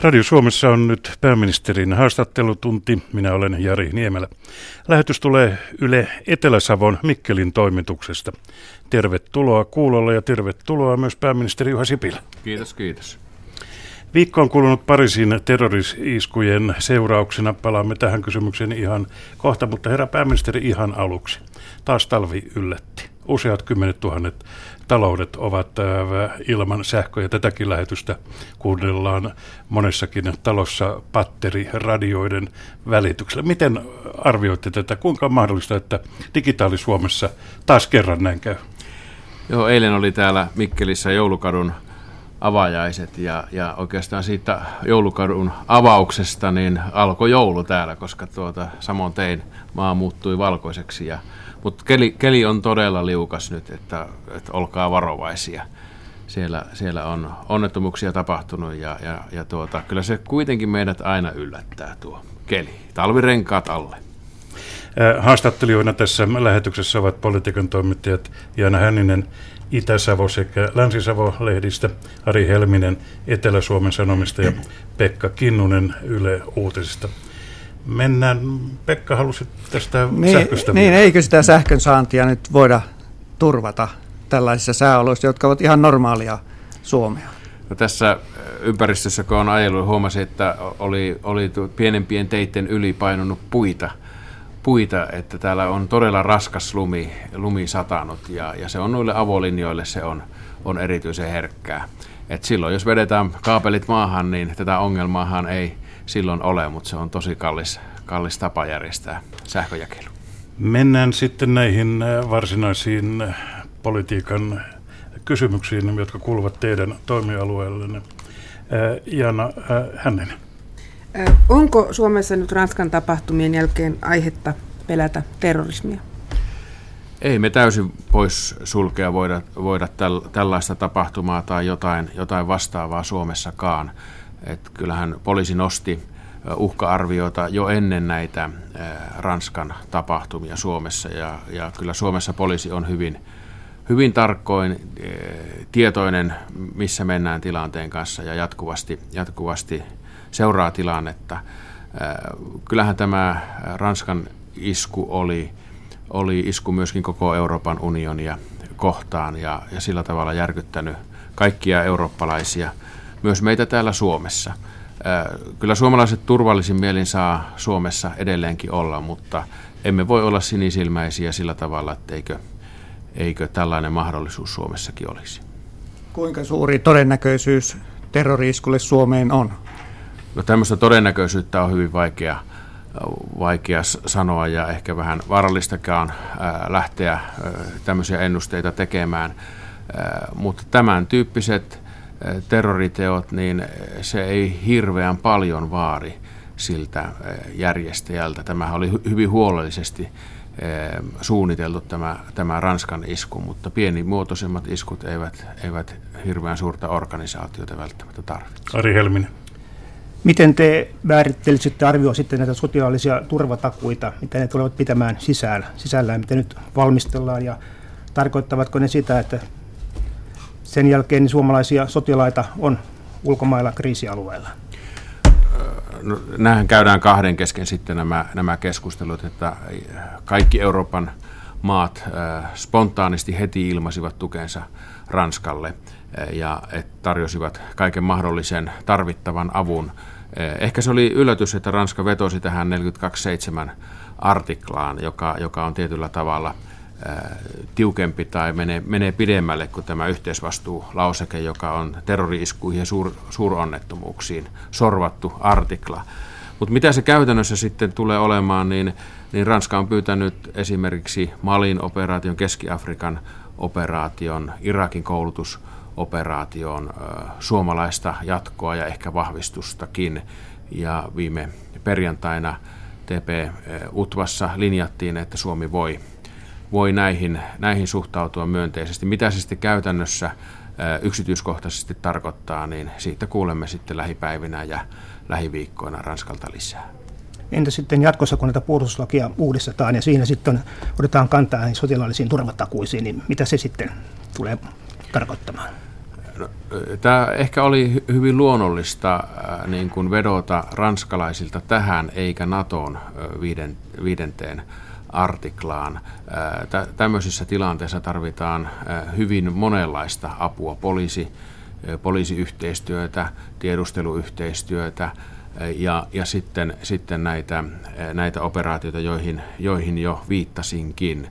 Radio Suomessa on nyt pääministerin haastattelutunti. Minä olen Jari Niemelä. Lähetys tulee Yle Etelä-Savon Mikkelin toimituksesta. Tervetuloa kuulolle ja tervetuloa myös pääministeri Juha Sipilä. Kiitos, kiitos. Viikko on kulunut Pariisin terrorisiskujen seurauksena. Palaamme tähän kysymykseen ihan kohta, mutta herra pääministeri ihan aluksi. Taas talvi yllätti. Useat kymmenet tuhannet taloudet ovat äh, ilman sähköä. Tätäkin lähetystä kuunnellaan monessakin talossa patteriradioiden välityksellä. Miten arvioitte tätä? Kuinka on mahdollista, että digitaali Suomessa taas kerran näin käy? Joo, eilen oli täällä Mikkelissä joulukadun avajaiset ja, ja oikeastaan siitä joulukadun avauksesta niin alkoi joulu täällä, koska tuota, samoin tein maa muuttui valkoiseksi ja mutta keli, keli on todella liukas nyt, että, että olkaa varovaisia. Siellä, siellä on onnettomuuksia tapahtunut ja, ja, ja tuota, kyllä se kuitenkin meidät aina yllättää tuo keli. Talvirenkaat alle. Haastattelijoina tässä lähetyksessä ovat politiikan toimittajat Jaana Hänninen Itä-Savo sekä Länsi-Savo-lehdistä, Ari Helminen Etelä-Suomen Sanomista ja Pekka Kinnunen Yle Uutisista mennään. Pekka halusi tästä niin, sähköstä. Niin, eikö sitä sähkön saantia nyt voida turvata tällaisissa sääoloissa, jotka ovat ihan normaalia Suomea? No tässä ympäristössä, kun on ajellut, huomasin, että oli, oli pienempien teitten yli painunut puita, puita, että täällä on todella raskas lumi, lumi satanut ja, ja se on noille avolinjoille se on, on erityisen herkkää. Et silloin jos vedetään kaapelit maahan, niin tätä ongelmaahan ei, silloin ole, mutta se on tosi kallis, kallis tapa järjestää sähköjakelu. Mennään sitten näihin äh, varsinaisiin äh, politiikan kysymyksiin, jotka kuuluvat teidän toimialueellenne. Äh, Jana Hänninen. Onko Suomessa nyt Ranskan tapahtumien jälkeen aihetta pelätä terrorismia? Ei me täysin pois sulkea voida, voida täl, tällaista tapahtumaa tai jotain, jotain vastaavaa Suomessakaan. Et kyllähän poliisi nosti uhka-arviota jo ennen näitä Ranskan tapahtumia Suomessa ja, ja kyllä Suomessa poliisi on hyvin, hyvin tarkkoin tietoinen, missä mennään tilanteen kanssa ja jatkuvasti, jatkuvasti seuraa tilannetta. Kyllähän tämä Ranskan isku oli, oli isku myöskin koko Euroopan unionia kohtaan ja, ja sillä tavalla järkyttänyt kaikkia eurooppalaisia – myös meitä täällä Suomessa. Kyllä suomalaiset turvallisin mielin saa Suomessa edelleenkin olla, mutta emme voi olla sinisilmäisiä sillä tavalla, että eikö, eikö tällainen mahdollisuus Suomessakin olisi. Kuinka suuri todennäköisyys terroriiskulle Suomeen on? No tämmöistä todennäköisyyttä on hyvin vaikea, vaikea sanoa ja ehkä vähän vaarallistakaan lähteä tämmöisiä ennusteita tekemään. Mutta tämän tyyppiset terroriteot, niin se ei hirveän paljon vaari siltä järjestäjältä. Tämä oli hyvin huolellisesti suunniteltu tämä, tämä Ranskan isku, mutta pienimuotoisemmat iskut eivät, eivät hirveän suurta organisaatiota välttämättä tarvitse. Ari Helminen. Miten te määrittelisitte arvioa sitten näitä sotilaallisia turvatakuita, mitä ne tulevat pitämään sisällä, sisällään, mitä nyt valmistellaan ja tarkoittavatko ne sitä, että sen jälkeen niin suomalaisia sotilaita on ulkomailla kriisialueella? No, nämähän käydään kahden kesken sitten nämä, nämä keskustelut, että kaikki Euroopan maat äh, spontaanisti heti ilmaisivat tukensa Ranskalle äh, ja tarjosivat kaiken mahdollisen tarvittavan avun. Äh, ehkä se oli yllätys, että Ranska vetosi tähän 42.7 artiklaan, joka, joka on tietyllä tavalla – tiukempi tai menee, menee pidemmälle kuin tämä yhteisvastuulauseke, joka on terrori-iskuihin ja suur, suuronnettomuuksiin sorvattu artikla. Mutta mitä se käytännössä sitten tulee olemaan, niin, niin Ranska on pyytänyt esimerkiksi Malin operaation, Keski-Afrikan operaation, Irakin koulutusoperaation, suomalaista jatkoa ja ehkä vahvistustakin. Ja viime perjantaina TP-UTVassa linjattiin, että Suomi voi voi näihin, näihin suhtautua myönteisesti. Mitä se sitten käytännössä yksityiskohtaisesti tarkoittaa, niin siitä kuulemme sitten lähipäivinä ja lähiviikkoina Ranskalta lisää. Entä sitten jatkossa, kun näitä puolustuslakia uudistetaan ja siinä sitten otetaan kantaa sotilaallisiin turvatakuisiin, niin mitä se sitten tulee tarkoittamaan? No, tämä ehkä oli hyvin luonnollista niin kuin vedota ranskalaisilta tähän eikä Naton viidenteen artiklaan. Tämmöisissä tilanteissa tarvitaan hyvin monenlaista apua, poliisi, poliisiyhteistyötä, tiedusteluyhteistyötä ja, ja sitten, sitten näitä, näitä operaatioita, joihin, joihin jo viittasinkin.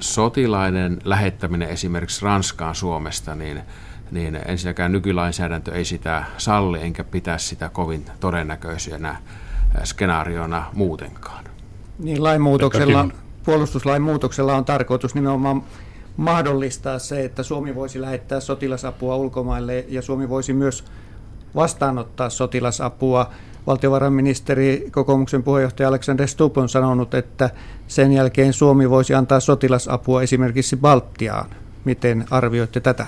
Sotilaiden lähettäminen esimerkiksi Ranskaan Suomesta, niin, niin ensinnäkään nykylainsäädäntö ei sitä salli, enkä pitää sitä kovin todennäköisenä skenaariona muutenkaan. Niin lainmuutoksella, puolustuslain muutoksella on tarkoitus nimenomaan mahdollistaa se, että Suomi voisi lähettää sotilasapua ulkomaille ja Suomi voisi myös vastaanottaa sotilasapua. Valtiovarainministeri, kokoomuksen puheenjohtaja Alexander Stubb on sanonut, että sen jälkeen Suomi voisi antaa sotilasapua esimerkiksi Baltiaan. Miten arvioitte tätä?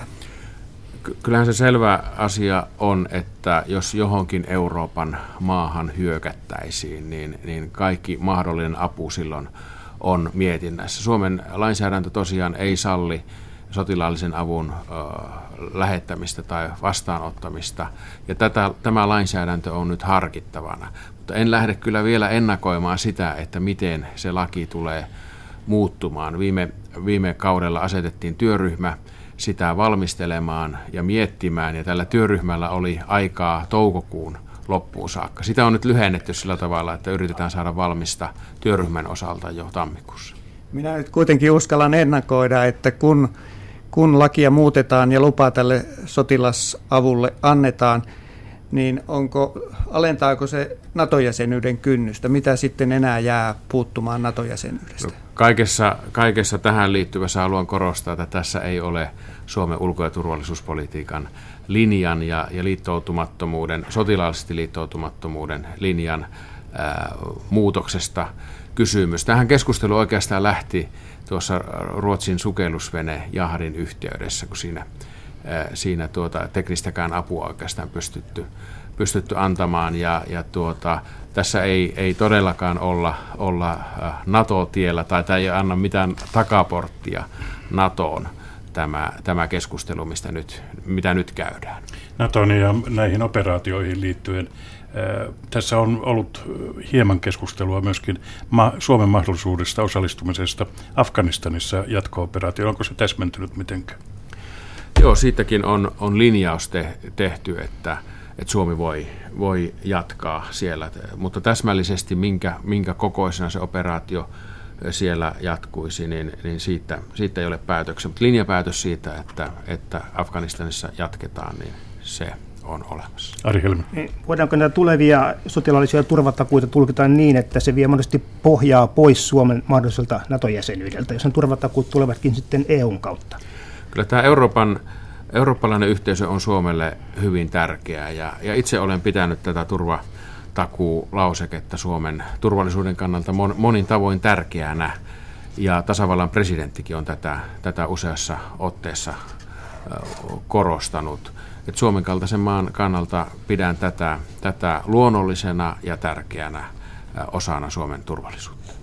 Kyllähän se selvä asia on, että jos johonkin Euroopan maahan hyökättäisiin, niin, niin kaikki mahdollinen apu silloin on mietinnässä. Suomen lainsäädäntö tosiaan ei salli sotilaallisen avun ö, lähettämistä tai vastaanottamista, ja tätä, tämä lainsäädäntö on nyt harkittavana. Mutta en lähde kyllä vielä ennakoimaan sitä, että miten se laki tulee muuttumaan. Viime, viime kaudella asetettiin työryhmä, sitä valmistelemaan ja miettimään, ja tällä työryhmällä oli aikaa toukokuun loppuun saakka. Sitä on nyt lyhennetty sillä tavalla, että yritetään saada valmista työryhmän osalta jo tammikuussa. Minä nyt kuitenkin uskallan ennakoida, että kun, kun lakia muutetaan ja lupaa tälle sotilasavulle annetaan, niin onko, alentaako se NATO-jäsenyyden kynnystä? Mitä sitten enää jää puuttumaan NATO-jäsenyydestä? No, kaikessa, kaikessa tähän liittyvässä haluan korostaa, että tässä ei ole Suomen ulko- ja turvallisuuspolitiikan linjan ja, ja liittoutumattomuuden, sotilaallisesti liittoutumattomuuden linjan ää, muutoksesta kysymys. Tähän keskustelu oikeastaan lähti tuossa Ruotsin sukellusvene Jahdin yhteydessä, kun siinä, ää, siinä tuota, teknistäkään apua oikeastaan pystytty, pystytty antamaan. Ja, ja tuota, tässä ei, ei todellakaan olla, olla NATO-tiellä tai tämä ei anna mitään takaporttia NATOon tämä, tämä keskustelu, mistä nyt, mitä nyt käydään. Naton ja näihin operaatioihin liittyen tässä on ollut hieman keskustelua myöskin Suomen mahdollisuudesta osallistumisesta Afganistanissa jatko-operaatioon. Onko se täsmentynyt mitenkään? Joo, siitäkin on, on linjaus te, tehty, että, että Suomi voi, voi jatkaa siellä, mutta täsmällisesti minkä, minkä kokoisena se operaatio siellä jatkuisi, niin, niin siitä, siitä ei ole päätöksiä. Mutta linjapäätös siitä, että, että Afganistanissa jatketaan, niin se on olemassa. Ari Helmi. Niin, voidaanko näitä tulevia sotilaallisia turvatakuita tulkita niin, että se vie monesti pohjaa pois Suomen mahdolliselta NATO-jäsenyydeltä, jos ne turvatakuut tulevatkin sitten EUn kautta? Kyllä tämä Euroopan, eurooppalainen yhteisö on Suomelle hyvin tärkeää ja, ja itse olen pitänyt tätä turva lauseketta Suomen turvallisuuden kannalta monin tavoin tärkeänä. Ja tasavallan presidenttikin on tätä, tätä useassa otteessa korostanut. että Suomen kaltaisen maan kannalta pidän tätä, tätä luonnollisena ja tärkeänä osana Suomen turvallisuutta.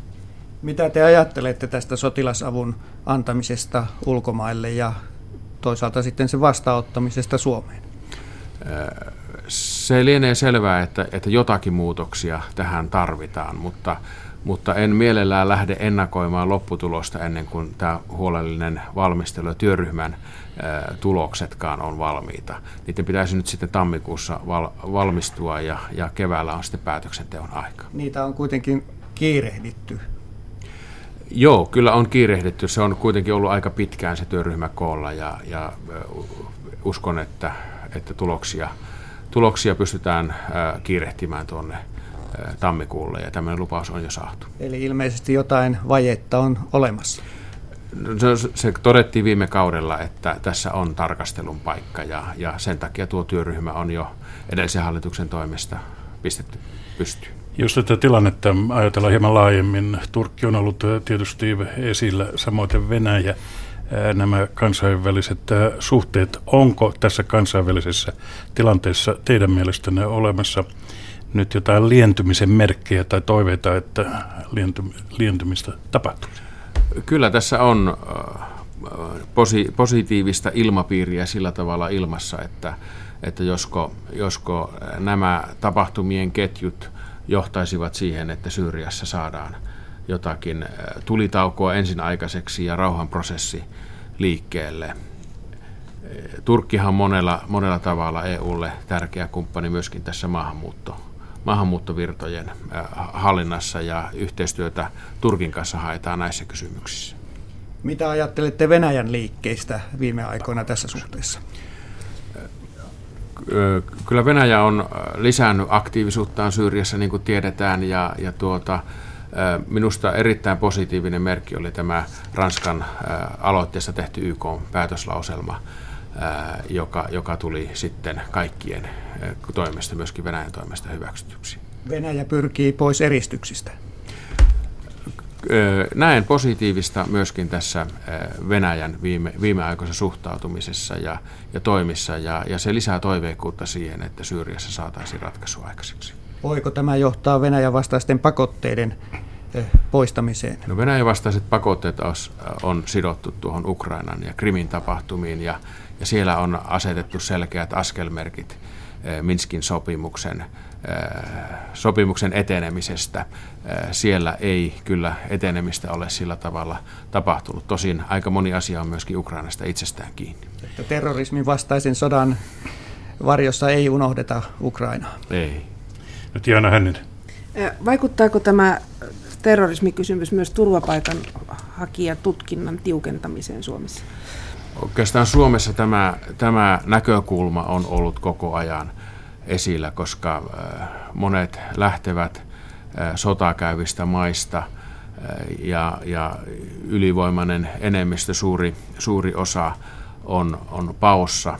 Mitä te ajattelette tästä sotilasavun antamisesta ulkomaille ja toisaalta sitten sen vastaanottamisesta Suomeen? se lienee selvää, että, että jotakin muutoksia tähän tarvitaan, mutta, mutta en mielellään lähde ennakoimaan lopputulosta ennen kuin tämä huolellinen valmistelu ja työryhmän tuloksetkaan on valmiita. Niiden pitäisi nyt sitten tammikuussa val, valmistua ja, ja keväällä on sitten päätöksenteon aika. Niitä on kuitenkin kiirehditty. Joo, kyllä on kiirehditty. Se on kuitenkin ollut aika pitkään se työryhmä koolla ja, ja uskon, että, että tuloksia tuloksia pystytään kiirehtimään tuonne tammikuulle ja tämmöinen lupaus on jo saatu. Eli ilmeisesti jotain vajetta on olemassa. Se, se todettiin viime kaudella, että tässä on tarkastelun paikka ja, ja sen takia tuo työryhmä on jo edellisen hallituksen toimesta pistetty pystyyn. Jos tätä tilannetta ajatellaan hieman laajemmin, Turkki on ollut tietysti esillä, samoin Venäjä nämä kansainväliset suhteet. Onko tässä kansainvälisessä tilanteessa teidän mielestänne olemassa nyt jotain lientymisen merkkejä tai toiveita, että lientymistä tapahtuu? Kyllä tässä on posi, positiivista ilmapiiriä sillä tavalla ilmassa, että, että josko, josko nämä tapahtumien ketjut johtaisivat siihen, että Syyriassa saadaan jotakin tulitaukoa ensin aikaiseksi ja rauhanprosessi liikkeelle. Turkkihan on monella, monella tavalla EUlle tärkeä kumppani myöskin tässä maahanmuutto, maahanmuuttovirtojen hallinnassa ja yhteistyötä Turkin kanssa haetaan näissä kysymyksissä. Mitä ajattelette Venäjän liikkeistä viime aikoina tässä suhteessa? Kyllä Venäjä on lisännyt aktiivisuuttaan Syyriassa, niin kuin tiedetään, ja, ja tuota, minusta erittäin positiivinen merkki oli tämä Ranskan aloitteessa tehty YK-päätöslauselma, joka, joka tuli sitten kaikkien toimesta, myöskin Venäjän toimesta hyväksytyksi. Venäjä pyrkii pois eristyksistä näen positiivista myöskin tässä Venäjän viime, viimeaikoisessa suhtautumisessa ja, ja toimissa, ja, ja se lisää toiveikkuutta siihen, että Syyriassa saataisiin ratkaisu aikaiseksi. Voiko tämä johtaa Venäjän vastaisten pakotteiden poistamiseen? No Venäjän vastaiset pakotteet on sidottu tuohon Ukrainan ja Krimin tapahtumiin, ja, ja siellä on asetettu selkeät askelmerkit Minskin sopimuksen sopimuksen etenemisestä. Siellä ei kyllä etenemistä ole sillä tavalla tapahtunut. Tosin aika moni asia on myöskin Ukrainasta itsestään kiinni. Että terrorismin vastaisen sodan varjossa ei unohdeta Ukrainaa. Ei. No Tiana Hänninen. Vaikuttaako tämä terrorismikysymys myös turvapaikan hakijatutkinnan tiukentamiseen Suomessa? Oikeastaan Suomessa tämä, tämä näkökulma on ollut koko ajan – esillä, koska äh, monet lähtevät äh, sotakäyvistä maista äh, ja, ja ylivoimainen enemmistö, suuri, suuri osa on, on paossa,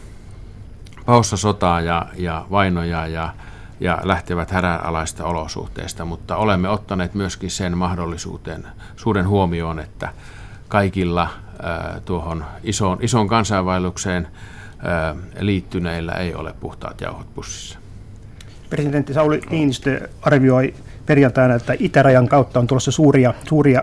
paossa sotaa ja, ja vainoja ja, ja lähtevät hädänalaista olosuhteista, mutta olemme ottaneet myöskin sen mahdollisuuden suuren huomioon, että kaikilla tuohon isoon, isoon kansainvaellukseen liittyneillä ei ole puhtaat jauhot pussissa. Presidentti Sauli Niinistö arvioi perjantaina, että itärajan kautta on tulossa suuria, suuria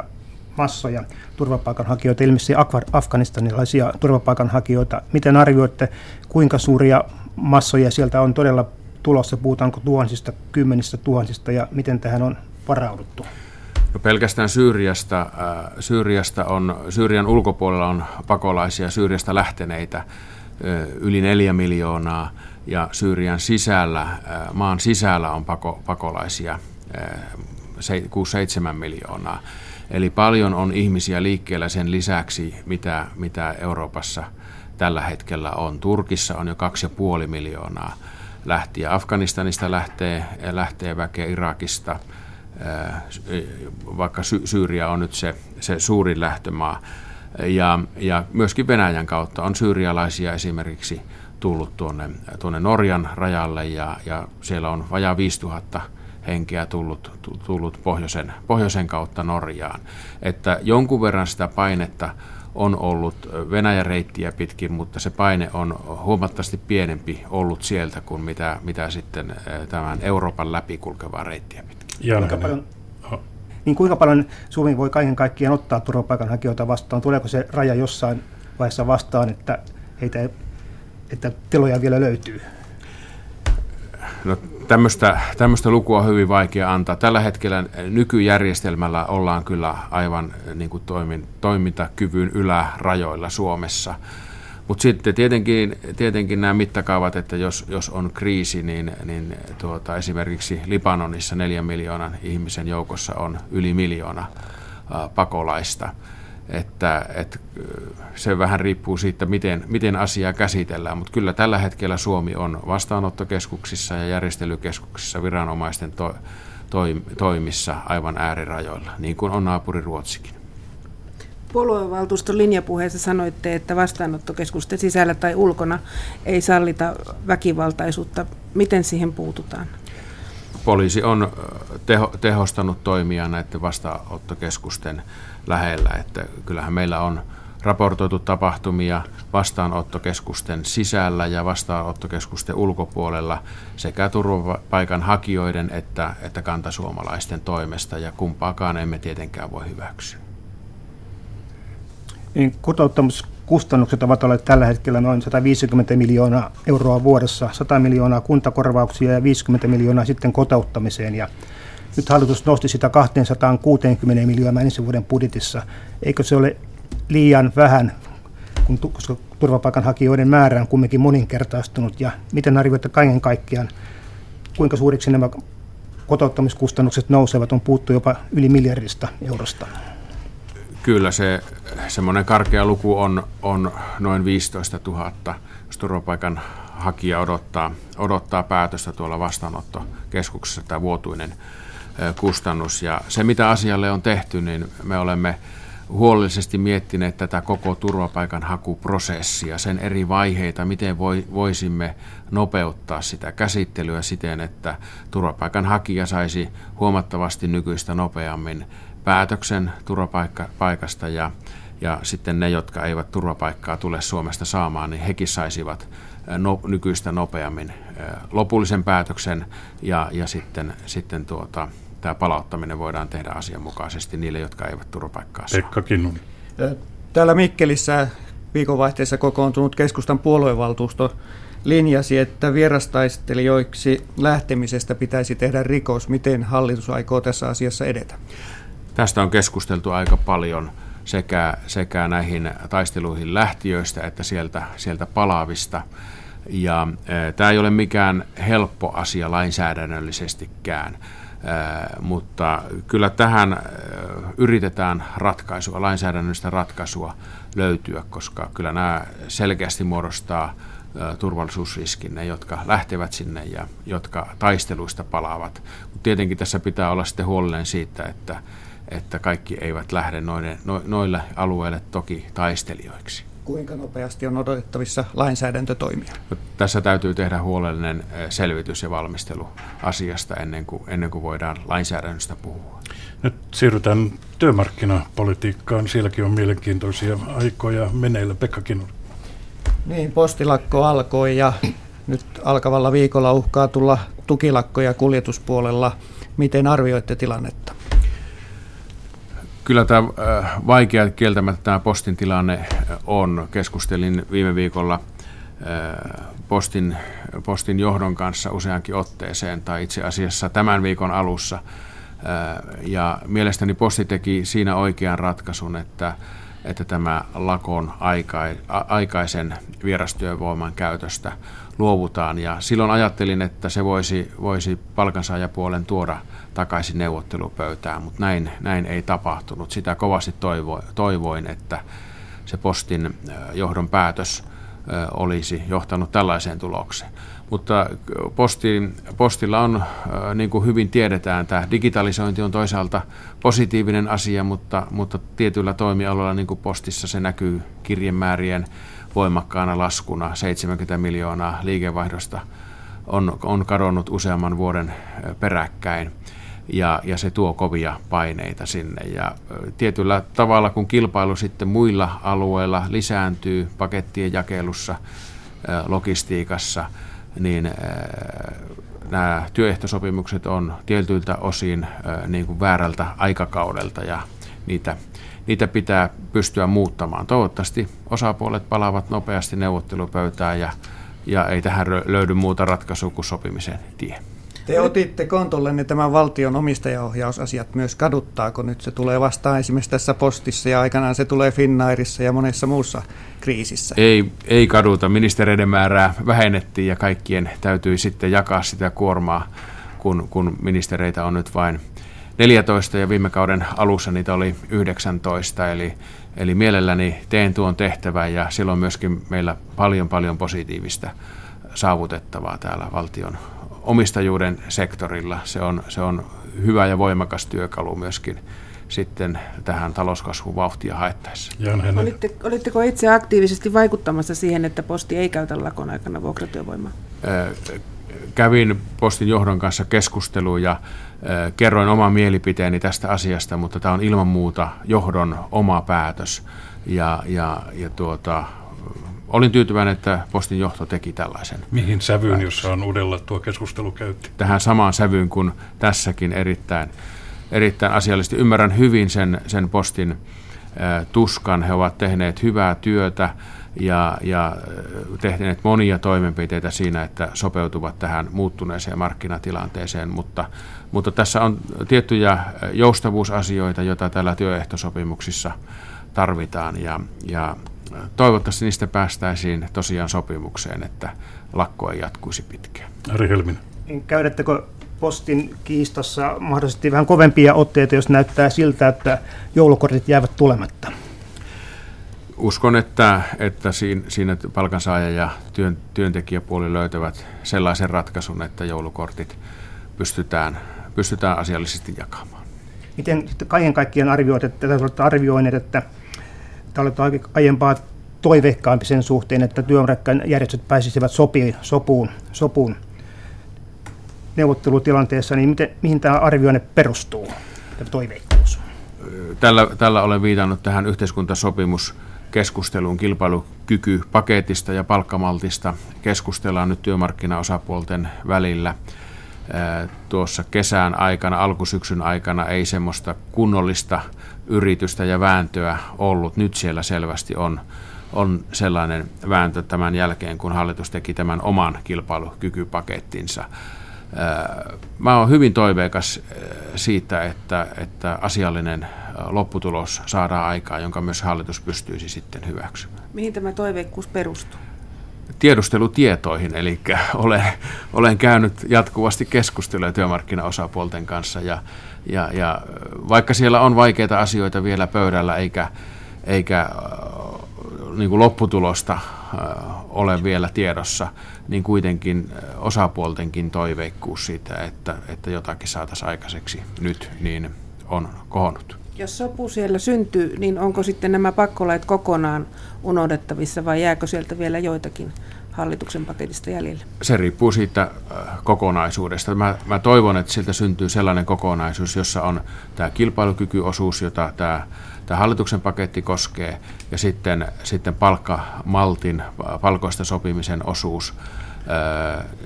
massoja turvapaikanhakijoita, ilmeisesti afganistanilaisia turvapaikanhakijoita. Miten arvioitte, kuinka suuria massoja sieltä on todella tulossa? Puhutaanko tuhansista, kymmenistä tuhansista ja miten tähän on varauduttu? No pelkästään Syyriasta, Syyriasta on, Syyrian ulkopuolella on pakolaisia, Syyriasta lähteneitä yli neljä miljoonaa ja Syyrian sisällä, maan sisällä on pako, pakolaisia 6-7 miljoonaa. Eli paljon on ihmisiä liikkeellä sen lisäksi, mitä, mitä Euroopassa tällä hetkellä on. Turkissa on jo 2,5 miljoonaa lähtiä. Afganistanista lähtee, lähtee väkeä Irakista, vaikka Syyria on nyt se, se suurin lähtömaa. Ja, ja myöskin Venäjän kautta on syyrialaisia esimerkiksi tullut tuonne, tuonne Norjan rajalle ja, ja siellä on vajaa 5000 henkeä tullut, tullut pohjoisen, pohjoisen kautta Norjaan. Että jonkun verran sitä painetta on ollut Venäjän reittiä pitkin, mutta se paine on huomattavasti pienempi ollut sieltä kuin mitä, mitä sitten eh, tämän Euroopan läpi kulkevaa reittiä pitkin. Kuinka paljon, niin kuinka paljon Suomi voi kaiken kaikkiaan ottaa turvapaikanhakijoita vastaan? Tuleeko se raja jossain vaiheessa vastaan, että, heitä, että tiloja vielä löytyy? No, tämmöistä, tämmöistä lukua on hyvin vaikea antaa. Tällä hetkellä nykyjärjestelmällä ollaan kyllä aivan niin kuin toimin, toimintakyvyn ylärajoilla Suomessa. Mutta sitten tietenkin, tietenkin nämä mittakaavat, että jos, jos on kriisi, niin, niin tuota, esimerkiksi Libanonissa neljän miljoonan ihmisen joukossa on yli miljoona pakolaista. Että, et, se vähän riippuu siitä, miten, miten asiaa käsitellään, mutta kyllä tällä hetkellä Suomi on vastaanottokeskuksissa ja järjestelykeskuksissa viranomaisten to, to, toimissa aivan äärirajoilla, niin kuin on naapuri Ruotsikin. Puoluevaltuuston linjapuheessa sanoitte, että vastaanottokeskusten sisällä tai ulkona ei sallita väkivaltaisuutta. Miten siihen puututaan? Poliisi on teho, tehostanut toimia näiden vastaanottokeskusten lähellä. Että kyllähän meillä on raportoitu tapahtumia vastaanottokeskusten sisällä ja vastaanottokeskusten ulkopuolella sekä turvapaikan hakijoiden että, että kantasuomalaisten toimesta ja kumpaakaan emme tietenkään voi hyväksyä. Niin kotouttamiskustannukset ovat olleet tällä hetkellä noin 150 miljoonaa euroa vuodessa, 100 miljoonaa kuntakorvauksia ja 50 miljoonaa sitten kotouttamiseen. Ja nyt hallitus nosti sitä 260 miljoonaa ensi vuoden budjetissa. Eikö se ole liian vähän, kun, koska turvapaikanhakijoiden määrä on kumminkin moninkertaistunut? Ja miten arvioitte kaiken kaikkiaan, kuinka suuriksi nämä kotouttamiskustannukset nousevat, on puuttu jopa yli miljardista eurosta? Kyllä se semmoinen karkea luku on, on noin 15 000, jos turvapaikan hakija odottaa, odottaa päätöstä tuolla vastaanottokeskuksessa tämä vuotuinen kustannus. Ja se, mitä asialle on tehty, niin me olemme huolellisesti miettineet tätä koko turvapaikanhakuprosessia, sen eri vaiheita, miten voi, voisimme nopeuttaa sitä käsittelyä siten, että turvapaikanhakija saisi huomattavasti nykyistä nopeammin päätöksen turvapaikasta ja, ja sitten ne, jotka eivät turvapaikkaa tule Suomesta saamaan, niin hekin saisivat no, nykyistä nopeammin lopullisen päätöksen ja, ja sitten, sitten tuota, tämä palauttaminen voidaan tehdä asianmukaisesti niille, jotka eivät turvapaikkaa saa. Pekka Kinnunen. Täällä Mikkelissä viikonvaihteessa kokoontunut keskustan puoluevaltuusto linjasi, että vierastaistelijoiksi lähtemisestä pitäisi tehdä rikos. Miten hallitus aikoo tässä asiassa edetä? Tästä on keskusteltu aika paljon sekä, sekä näihin taisteluihin lähtiöistä että sieltä, sieltä palaavista. Ja e, tämä ei ole mikään helppo asia lainsäädännöllisestikään mutta kyllä tähän yritetään ratkaisua, lainsäädännöllistä ratkaisua löytyä, koska kyllä nämä selkeästi muodostaa turvallisuusriskin, ne jotka lähtevät sinne ja jotka taisteluista palaavat. Mutta tietenkin tässä pitää olla sitten huolellinen siitä, että, että kaikki eivät lähde noille, noille alueille toki taistelijoiksi kuinka nopeasti on odotettavissa lainsäädäntötoimia? Tässä täytyy tehdä huolellinen eh, selvitys ja valmistelu asiasta ennen kuin, ennen kuin voidaan lainsäädännöstä puhua. Nyt siirrytään työmarkkinapolitiikkaan. Sielläkin on mielenkiintoisia aikoja meneillä. Pekka Kinur. Niin, postilakko alkoi ja nyt alkavalla viikolla uhkaa tulla tukilakkoja kuljetuspuolella. Miten arvioitte tilannetta? Kyllä tämä äh, vaikea kieltämättä tämä postin tilanne on. Keskustelin viime viikolla äh, postin, postin johdon kanssa useankin otteeseen, tai itse asiassa tämän viikon alussa. Äh, ja mielestäni posti teki siinä oikean ratkaisun, että, että tämä lakon aikaisen vierastyövoiman käytöstä luovutaan. Ja silloin ajattelin, että se voisi, voisi palkansaajapuolen tuoda takaisin neuvottelupöytään, mutta näin, näin ei tapahtunut. Sitä kovasti toivo, toivoin, että se postin johdon päätös olisi johtanut tällaiseen tulokseen. Mutta postin, postilla on, niin kuin hyvin tiedetään, tämä digitalisointi on toisaalta positiivinen asia, mutta, mutta tietyillä toimialoilla, niin kuin postissa, se näkyy kirjemäärien voimakkaana laskuna. 70 miljoonaa liikevaihdosta on, on kadonnut useamman vuoden peräkkäin ja, ja se tuo kovia paineita sinne. Ja tietyllä tavalla, kun kilpailu sitten muilla alueilla lisääntyy pakettien jakelussa, logistiikassa, niin nämä työehtosopimukset on tietyiltä osin niin kuin väärältä aikakaudelta ja niitä, niitä pitää pystyä muuttamaan. Toivottavasti osapuolet palaavat nopeasti neuvottelupöytään ja, ja ei tähän löydy muuta ratkaisua kuin sopimisen tie. Te otitte kontollenne tämän valtion omistajaohjausasiat myös. Kaduttaako nyt se tulee vastaan esimerkiksi tässä postissa ja aikanaan se tulee Finnairissa ja monessa muussa kriisissä? Ei, ei kaduta. Ministereiden määrää vähennettiin ja kaikkien täytyy sitten jakaa sitä kuormaa, kun, kun ministereitä on nyt vain 14 ja viime kauden alussa niitä oli 19, eli, eli mielelläni teen tuon tehtävän ja silloin myöskin meillä paljon paljon positiivista saavutettavaa täällä valtion omistajuuden sektorilla. Se on, se on hyvä ja voimakas työkalu myöskin sitten tähän talouskasvun vauhtia haettaessa. Olitte, olitteko itse aktiivisesti vaikuttamassa siihen, että posti ei käytä lakon aikana vuokratyövoimaa? Kävin postin johdon kanssa keskusteluun ja kerroin oman mielipiteeni tästä asiasta, mutta tämä on ilman muuta johdon oma päätös. Ja, ja, ja tuota, olin tyytyväinen, että postin johto teki tällaisen. Mihin sävyyn, päätöksen. jossa on uudella tuo keskustelu käytti? Tähän samaan sävyyn kuin tässäkin erittäin, erittäin asiallisesti. Ymmärrän hyvin sen, sen postin tuskan. He ovat tehneet hyvää työtä ja, ja tehneet monia toimenpiteitä siinä, että sopeutuvat tähän muuttuneeseen markkinatilanteeseen, mutta, mutta tässä on tiettyjä joustavuusasioita, joita tällä työehtosopimuksissa tarvitaan ja, ja toivottavasti niistä päästäisiin tosiaan sopimukseen, että lakko ei jatkuisi pitkään. Ari Helminen. Käydättekö postin kiistassa mahdollisesti vähän kovempia otteita, jos näyttää siltä, että joulukortit jäävät tulematta? Uskon, että, että siinä, siinä palkansaaja- ja työn, työntekijäpuoli löytävät sellaisen ratkaisun, että joulukortit pystytään, pystytään asiallisesti jakamaan. Miten kaiken kaikkiaan arvioit, että arvioineet, että te olette aiempaa toiveikkaampi sen suhteen, että järjestöt pääsisivät sopiin, sopuun, sopuun neuvottelutilanteessa, niin miten, mihin tämä arvioinne perustuu, tämä toiveikkuus? Tällä, tällä olen viitannut tähän yhteiskuntasopimuskeskusteluun kilpailukykypaketista ja palkkamaltista. Keskustellaan nyt työmarkkinaosapuolten välillä. Tuossa kesän aikana, alkusyksyn aikana ei semmoista kunnollista yritystä ja vääntöä ollut. Nyt siellä selvästi on, on sellainen vääntö tämän jälkeen, kun hallitus teki tämän oman kilpailukykypakettinsa. Mä olen hyvin toiveikas siitä, että, että asiallinen lopputulos saadaan aikaa, jonka myös hallitus pystyisi sitten hyväksymään. Mihin tämä toiveikkuus perustuu? Tiedustelutietoihin, eli olen, olen käynyt jatkuvasti keskustelua työmarkkinaosapuolten kanssa ja, ja, ja vaikka siellä on vaikeita asioita vielä pöydällä eikä, eikä niin kuin lopputulosta ole vielä tiedossa, niin kuitenkin osapuoltenkin toiveikkuus siitä, että, että jotakin saataisiin aikaiseksi nyt, niin on kohonnut. Jos sopu siellä syntyy, niin onko sitten nämä pakkolait kokonaan unohdettavissa vai jääkö sieltä vielä joitakin hallituksen paketista jäljellä? Se riippuu siitä kokonaisuudesta. Mä, mä toivon, että sieltä syntyy sellainen kokonaisuus, jossa on tämä kilpailukykyosuus, jota tämä tämä hallituksen paketti koskee, ja sitten, sitten palkkamaltin, palkoista sopimisen osuus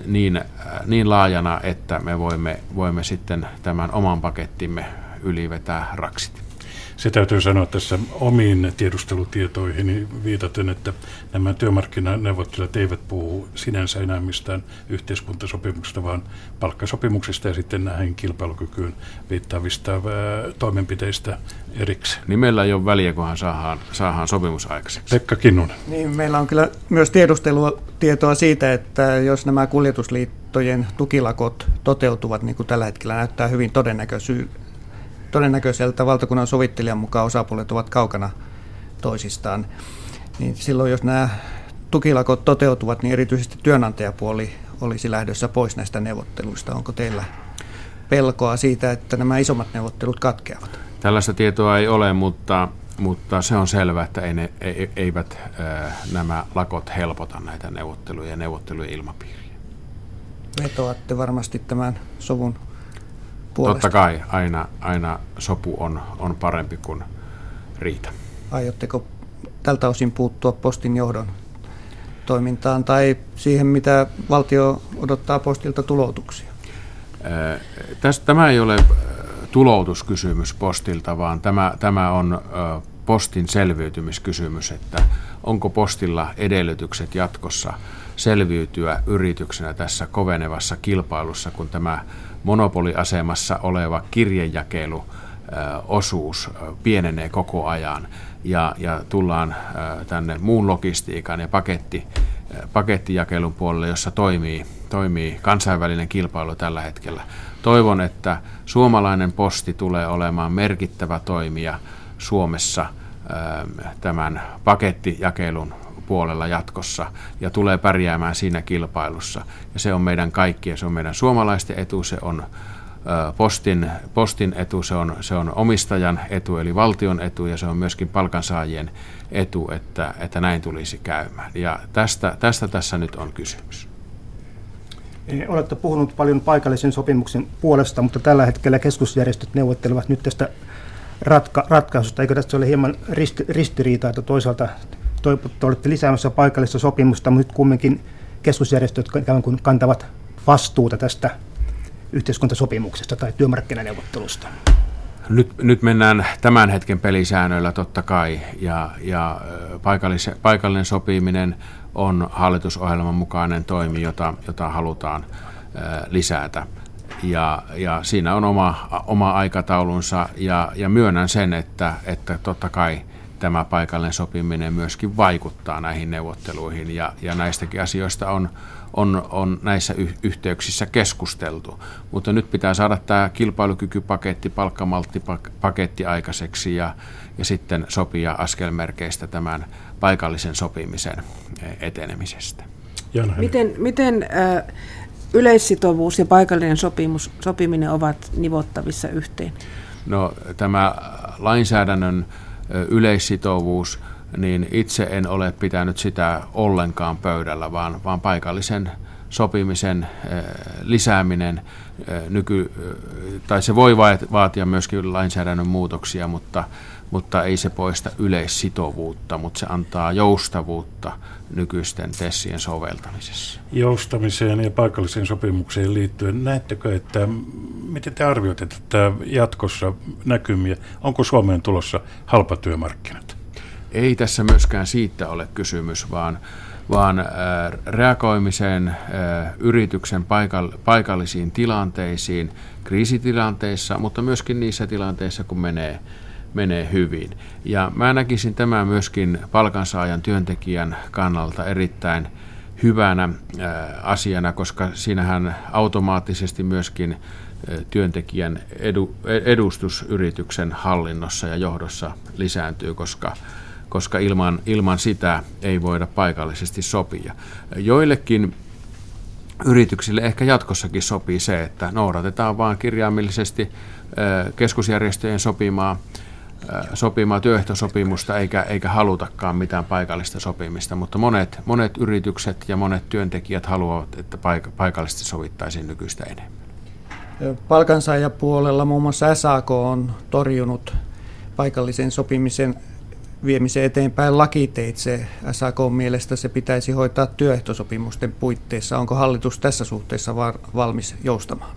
niin, niin laajana, että me voimme, voimme sitten tämän oman pakettimme ylivetää raksit. Se täytyy sanoa tässä omiin tiedustelutietoihin viitaten, että nämä työmarkkinaneuvottelijat eivät puhu sinänsä enää mistään yhteiskuntasopimuksesta, vaan palkkasopimuksista ja sitten näihin kilpailukykyyn viittaavista toimenpiteistä erikseen. Niin meillä ei ole väliä, kunhan saadaan, saadaan sopimus aikaiseksi. Pekka Kinnunen. Niin, meillä on kyllä myös tiedustelutietoa siitä, että jos nämä kuljetusliittojen tukilakot toteutuvat, niin kuin tällä hetkellä näyttää hyvin todennäköisy- todennäköiseltä valtakunnan sovittelijan mukaan osapuolet ovat kaukana toisistaan, niin silloin jos nämä tukilakot toteutuvat, niin erityisesti työnantajapuoli olisi lähdössä pois näistä neuvotteluista. Onko teillä pelkoa siitä, että nämä isommat neuvottelut katkeavat? Tällaista tietoa ei ole, mutta, mutta se on selvää, että ei ne, ei, eivät äh, nämä lakot helpota näitä neuvotteluja ja neuvottelujen ilmapiiriä. Vetoatte varmasti tämän sovun puolesta. Totta kai aina, aina sopu on, on parempi kuin riita. Aiotteko tältä osin puuttua postin johdon toimintaan tai siihen, mitä valtio odottaa postilta tuloutuksia? Tämä ei ole tuloutuskysymys postilta, vaan tämä, tämä on postin selviytymiskysymys, että onko postilla edellytykset jatkossa selviytyä yrityksenä tässä kovenevassa kilpailussa, kun tämä monopoliasemassa oleva kirjejakelu osuus pienenee koko ajan ja, ja tullaan tänne muun logistiikan ja paketti, pakettijakelun puolelle, jossa toimii, toimii kansainvälinen kilpailu tällä hetkellä. Toivon, että suomalainen posti tulee olemaan merkittävä toimija Suomessa tämän pakettijakelun puolella jatkossa ja tulee pärjäämään siinä kilpailussa. Ja se on meidän kaikkien, se on meidän suomalaisten etu, se on postin, postin etu, se on, se on omistajan etu eli valtion etu ja se on myöskin palkansaajien etu, että, että näin tulisi käymään. Ja tästä, tästä tässä nyt on kysymys. Olette puhunut paljon paikallisen sopimuksen puolesta, mutta tällä hetkellä keskusjärjestöt neuvottelevat nyt tästä ratka- ratkaisusta. Eikö tässä ole hieman risti- ristiriitaa, että toisaalta te olette lisäämässä paikallista sopimusta, mutta nyt kumminkin keskusjärjestöt kantavat vastuuta tästä yhteiskuntasopimuksesta tai työmarkkinaneuvottelusta. Nyt, nyt mennään tämän hetken pelisäännöillä totta kai, ja, ja paikallinen sopiminen on hallitusohjelman mukainen toimi, jota, jota halutaan lisätä. Ja, ja siinä on oma, oma aikataulunsa, ja, ja myönnän sen, että, että totta kai tämä paikallinen sopiminen myöskin vaikuttaa näihin neuvotteluihin, ja, ja näistäkin asioista on, on, on näissä yhteyksissä keskusteltu. Mutta nyt pitää saada tämä kilpailukykypaketti, palkkamalttipaketti aikaiseksi ja, ja sitten sopia askelmerkeistä tämän paikallisen sopimisen etenemisestä. Miten, miten äh, yleissitovuus ja paikallinen sopimus, sopiminen ovat nivottavissa yhteen? No tämä lainsäädännön yleissitovuus – niin itse en ole pitänyt sitä ollenkaan pöydällä, vaan, vaan paikallisen sopimisen lisääminen nyky, tai se voi vaatia myöskin lainsäädännön muutoksia, mutta, mutta ei se poista yleissitovuutta, mutta se antaa joustavuutta nykyisten tessien soveltamisessa. Joustamiseen ja paikalliseen sopimukseen liittyen, näettekö, että miten te arvioitte tätä jatkossa näkymiä? Onko Suomeen tulossa halpatyömarkkinat? Ei tässä myöskään siitä ole kysymys, vaan, vaan äh, reagoimiseen äh, yrityksen paikallisiin tilanteisiin, kriisitilanteissa, mutta myöskin niissä tilanteissa, kun menee, menee hyvin. Ja mä näkisin tämän myöskin palkansaajan työntekijän kannalta erittäin hyvänä äh, asiana, koska siinähän automaattisesti myöskin työntekijän edu, edustus yrityksen hallinnossa ja johdossa lisääntyy, koska koska ilman, ilman sitä ei voida paikallisesti sopia. Joillekin yrityksille ehkä jatkossakin sopii se, että noudatetaan vain kirjaimellisesti keskusjärjestöjen sopimaa, sopimaa työehtosopimusta eikä, eikä halutakaan mitään paikallista sopimista, mutta monet, monet yritykset ja monet työntekijät haluavat, että paikallisesti sovittaisiin nykyistä enemmän. Palkansaajapuolella muun muassa SAK on torjunut paikallisen sopimisen viemisen eteenpäin lakiteitse. SAK mielestä se pitäisi hoitaa työehtosopimusten puitteissa. Onko hallitus tässä suhteessa valmis joustamaan?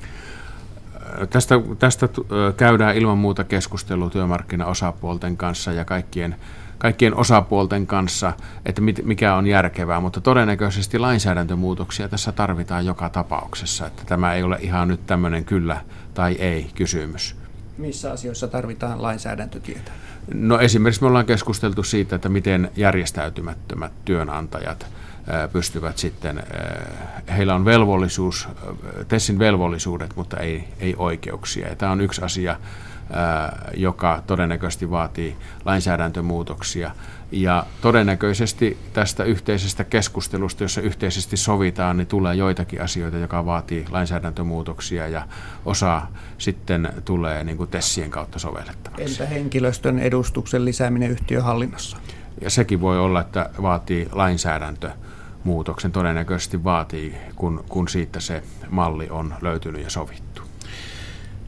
Tästä, tästä käydään ilman muuta keskustelua työmarkkinaosapuolten kanssa ja kaikkien, kaikkien osapuolten kanssa, että mikä on järkevää, mutta todennäköisesti lainsäädäntömuutoksia tässä tarvitaan joka tapauksessa, että tämä ei ole ihan nyt tämmöinen kyllä tai ei kysymys. Missä asioissa tarvitaan lainsäädäntötietä? No esimerkiksi me ollaan keskusteltu siitä, että miten järjestäytymättömät työnantajat pystyvät sitten, heillä on velvollisuus, TESin velvollisuudet, mutta ei, ei oikeuksia. Ja tämä on yksi asia, joka todennäköisesti vaatii lainsäädäntömuutoksia. Ja todennäköisesti tästä yhteisestä keskustelusta, jossa yhteisesti sovitaan, niin tulee joitakin asioita, joka vaatii lainsäädäntömuutoksia ja osa sitten tulee niin kuin tessien kautta sovellettavaksi. Entä henkilöstön edustuksen lisääminen yhtiöhallinnossa? Ja sekin voi olla, että vaatii lainsäädäntömuutoksen, todennäköisesti vaatii, kun, kun siitä se malli on löytynyt ja sovittu.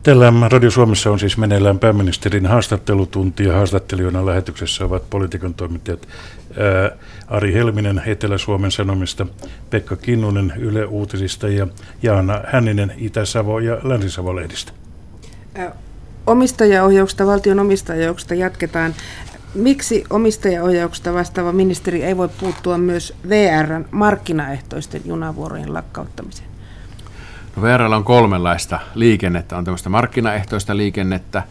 Tällä Radio Suomessa on siis meneillään pääministerin haastattelutunti ja haastattelijoina lähetyksessä ovat politiikan toimittajat ää, Ari Helminen Etelä-Suomen Sanomista, Pekka Kinnunen Yle Uutisista ja Jaana Hänninen Itä-Savo ja Länsi-Savo-lehdistä. Omistajaohjauksesta, valtion omistajaohjauksesta jatketaan. Miksi omistajaohjauksesta vastaava ministeri ei voi puuttua myös VRn markkinaehtoisten junavuorojen lakkauttamiseen? No VRL on kolmenlaista liikennettä. On tämmöistä markkinaehtoista liikennettä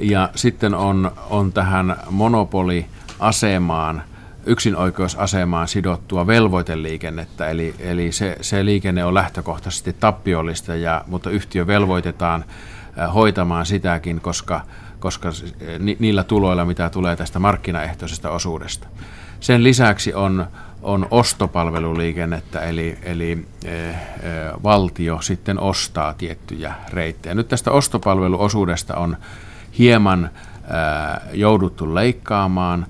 ja sitten on, on tähän monopoliasemaan, yksinoikeusasemaan sidottua velvoiteliikennettä. Eli, eli se, se liikenne on lähtökohtaisesti tappiollista, ja, mutta yhtiö velvoitetaan hoitamaan sitäkin, koska, koska ni, niillä tuloilla, mitä tulee tästä markkinaehtoisesta osuudesta. Sen lisäksi on on ostopalveluliikennettä, eli, eli e, e, valtio sitten ostaa tiettyjä reittejä. Nyt tästä ostopalveluosuudesta on hieman e, jouduttu leikkaamaan,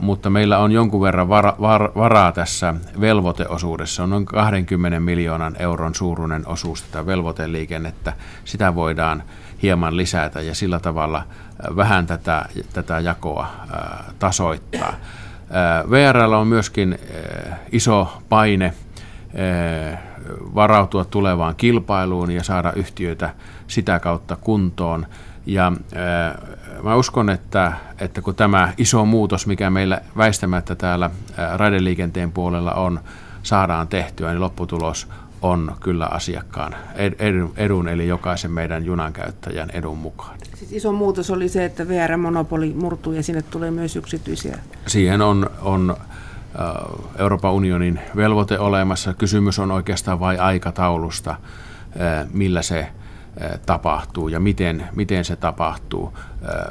mutta meillä on jonkun verran var, var, varaa tässä velvoiteosuudessa. On noin 20 miljoonan euron suuruinen osuus tätä velvoiteliikennettä. Sitä voidaan hieman lisätä ja sillä tavalla vähän tätä, tätä jakoa tasoittaa. VRL on myöskin iso paine varautua tulevaan kilpailuun ja saada yhtiöitä sitä kautta kuntoon. Ja mä uskon, että, että kun tämä iso muutos, mikä meillä väistämättä täällä raideliikenteen puolella on, saadaan tehtyä, niin lopputulos on kyllä asiakkaan edun, eli jokaisen meidän junankäyttäjän edun mukaan. Siis iso muutos oli se, että VR-monopoli murtuu ja sinne tulee myös yksityisiä. Siihen on, on Euroopan unionin velvoite olemassa. Kysymys on oikeastaan vain aikataulusta, millä se tapahtuu ja miten, miten se tapahtuu.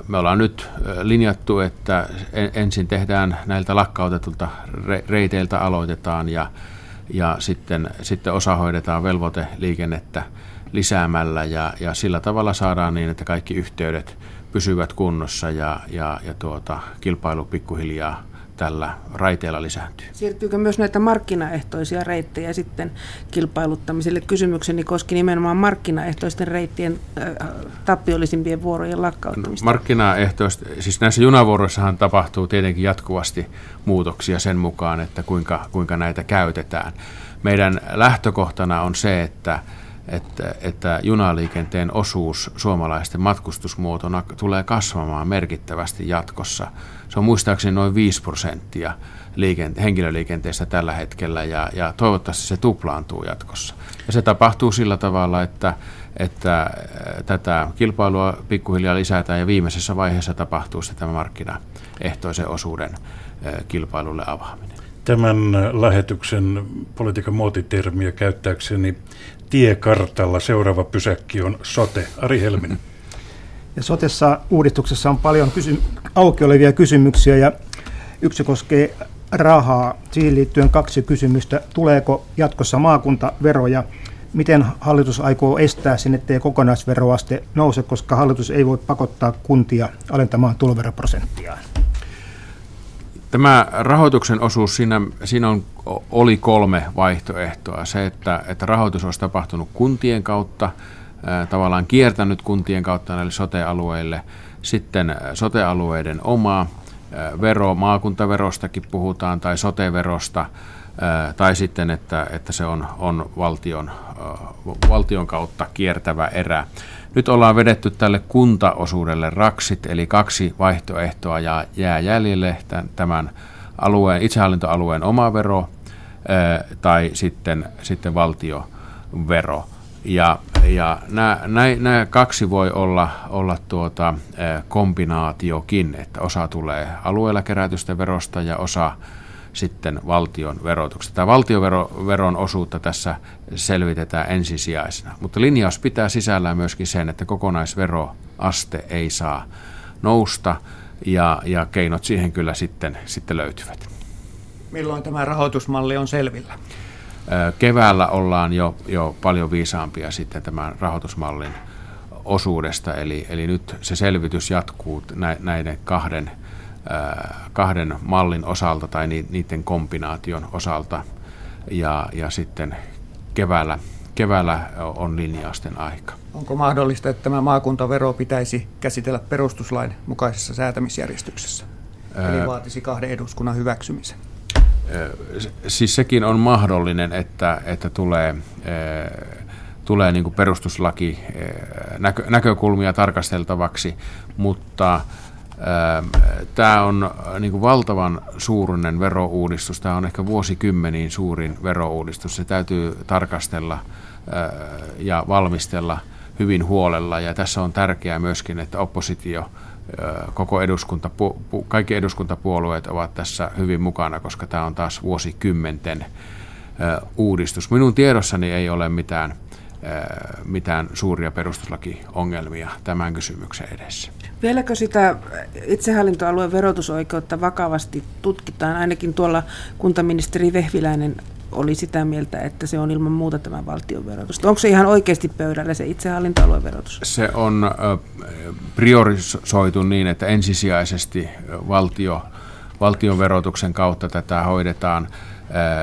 Me ollaan nyt linjattu, että ensin tehdään näiltä lakkautetulta reiteiltä aloitetaan ja, ja sitten, sitten osa hoidetaan velvoiteliikennettä lisäämällä ja, ja sillä tavalla saadaan niin, että kaikki yhteydet pysyvät kunnossa ja, ja, ja tuota, kilpailu pikkuhiljaa tällä raiteella lisääntyy. Siirtyykö myös näitä markkinaehtoisia reittejä sitten kilpailuttamiselle? Kysymykseni koski nimenomaan markkinaehtoisten reittien äh, tappiollisimpien vuorojen lakkauttamista. Markkinaehtoista, siis näissä junavuoroissahan tapahtuu tietenkin jatkuvasti muutoksia sen mukaan, että kuinka, kuinka näitä käytetään. Meidän lähtökohtana on se, että että, että junaliikenteen osuus suomalaisten matkustusmuotona tulee kasvamaan merkittävästi jatkossa. Se on muistaakseni noin 5 prosenttia liikente- henkilöliikenteestä tällä hetkellä ja, ja toivottavasti se tuplaantuu jatkossa. Ja se tapahtuu sillä tavalla, että, että tätä kilpailua pikkuhiljaa lisätään ja viimeisessä vaiheessa tapahtuu se tämä markkinaehtoisen osuuden kilpailulle avaaminen. Tämän lähetyksen politiikan muotitermiä käyttääkseni tiekartalla seuraava pysäkki on sote. Ari Helminen. Ja sotessa uudistuksessa on paljon kysy- auki olevia kysymyksiä ja yksi koskee rahaa. Siihen liittyen kaksi kysymystä. Tuleeko jatkossa maakuntaveroja? Miten hallitus aikoo estää sen, ettei kokonaisveroaste nouse, koska hallitus ei voi pakottaa kuntia alentamaan tuloveroprosenttiaan? Tämä rahoituksen osuus, siinä, siinä on, oli kolme vaihtoehtoa. Se, että, että rahoitus olisi tapahtunut kuntien kautta, tavallaan kiertänyt kuntien kautta näille sote-alueille, sitten sote-alueiden oma vero, maakuntaverostakin puhutaan, tai sote-verosta, tai sitten, että, että se on, on valtion, valtion kautta kiertävä erä. Nyt ollaan vedetty tälle kuntaosuudelle raksit, eli kaksi vaihtoehtoa ja jää jäljelle tämän alueen, itsehallintoalueen oma vero tai sitten, sitten valtiovero. Ja, ja nämä, nämä kaksi voi olla, olla tuota, kombinaatiokin, että osa tulee alueella kerätystä verosta ja osa sitten valtion verotuksesta. Tämä valtioveron osuutta tässä selvitetään ensisijaisena, mutta linjaus pitää sisällään myöskin sen, että kokonaisveroaste ei saa nousta ja, ja keinot siihen kyllä sitten, sitten löytyvät. Milloin tämä rahoitusmalli on selvillä? Keväällä ollaan jo, jo paljon viisaampia sitten tämän rahoitusmallin osuudesta, eli, eli nyt se selvitys jatkuu näiden kahden kahden mallin osalta tai niiden kombinaation osalta. Ja, ja sitten keväällä, keväällä on linjausten aika. Onko mahdollista, että tämä maakuntavero pitäisi käsitellä perustuslain mukaisessa säätämisjärjestyksessä? Eli vaatisi kahden eduskunnan hyväksymisen. Siis sekin on mahdollinen, että, että tulee, tulee niin perustuslaki näkö, näkökulmia tarkasteltavaksi, mutta Tämä on niin valtavan suurinen verouudistus. Tämä on ehkä vuosikymmeniin suurin verouudistus. Se täytyy tarkastella ja valmistella hyvin huolella. Ja tässä on tärkeää myöskin, että oppositio, koko eduskunta, kaikki eduskuntapuolueet ovat tässä hyvin mukana, koska tämä on taas vuosikymmenten uudistus. Minun tiedossani ei ole mitään – mitään suuria perustuslakiongelmia tämän kysymyksen edessä. Vieläkö sitä itsehallintoalueen verotusoikeutta vakavasti tutkitaan? Ainakin tuolla kuntaministeri Vehviläinen oli sitä mieltä, että se on ilman muuta tämä valtion verotus. Onko se ihan oikeasti pöydällä se itsehallintoalueen verotus? Se on priorisoitu niin, että ensisijaisesti valtio, valtion verotuksen kautta tätä hoidetaan –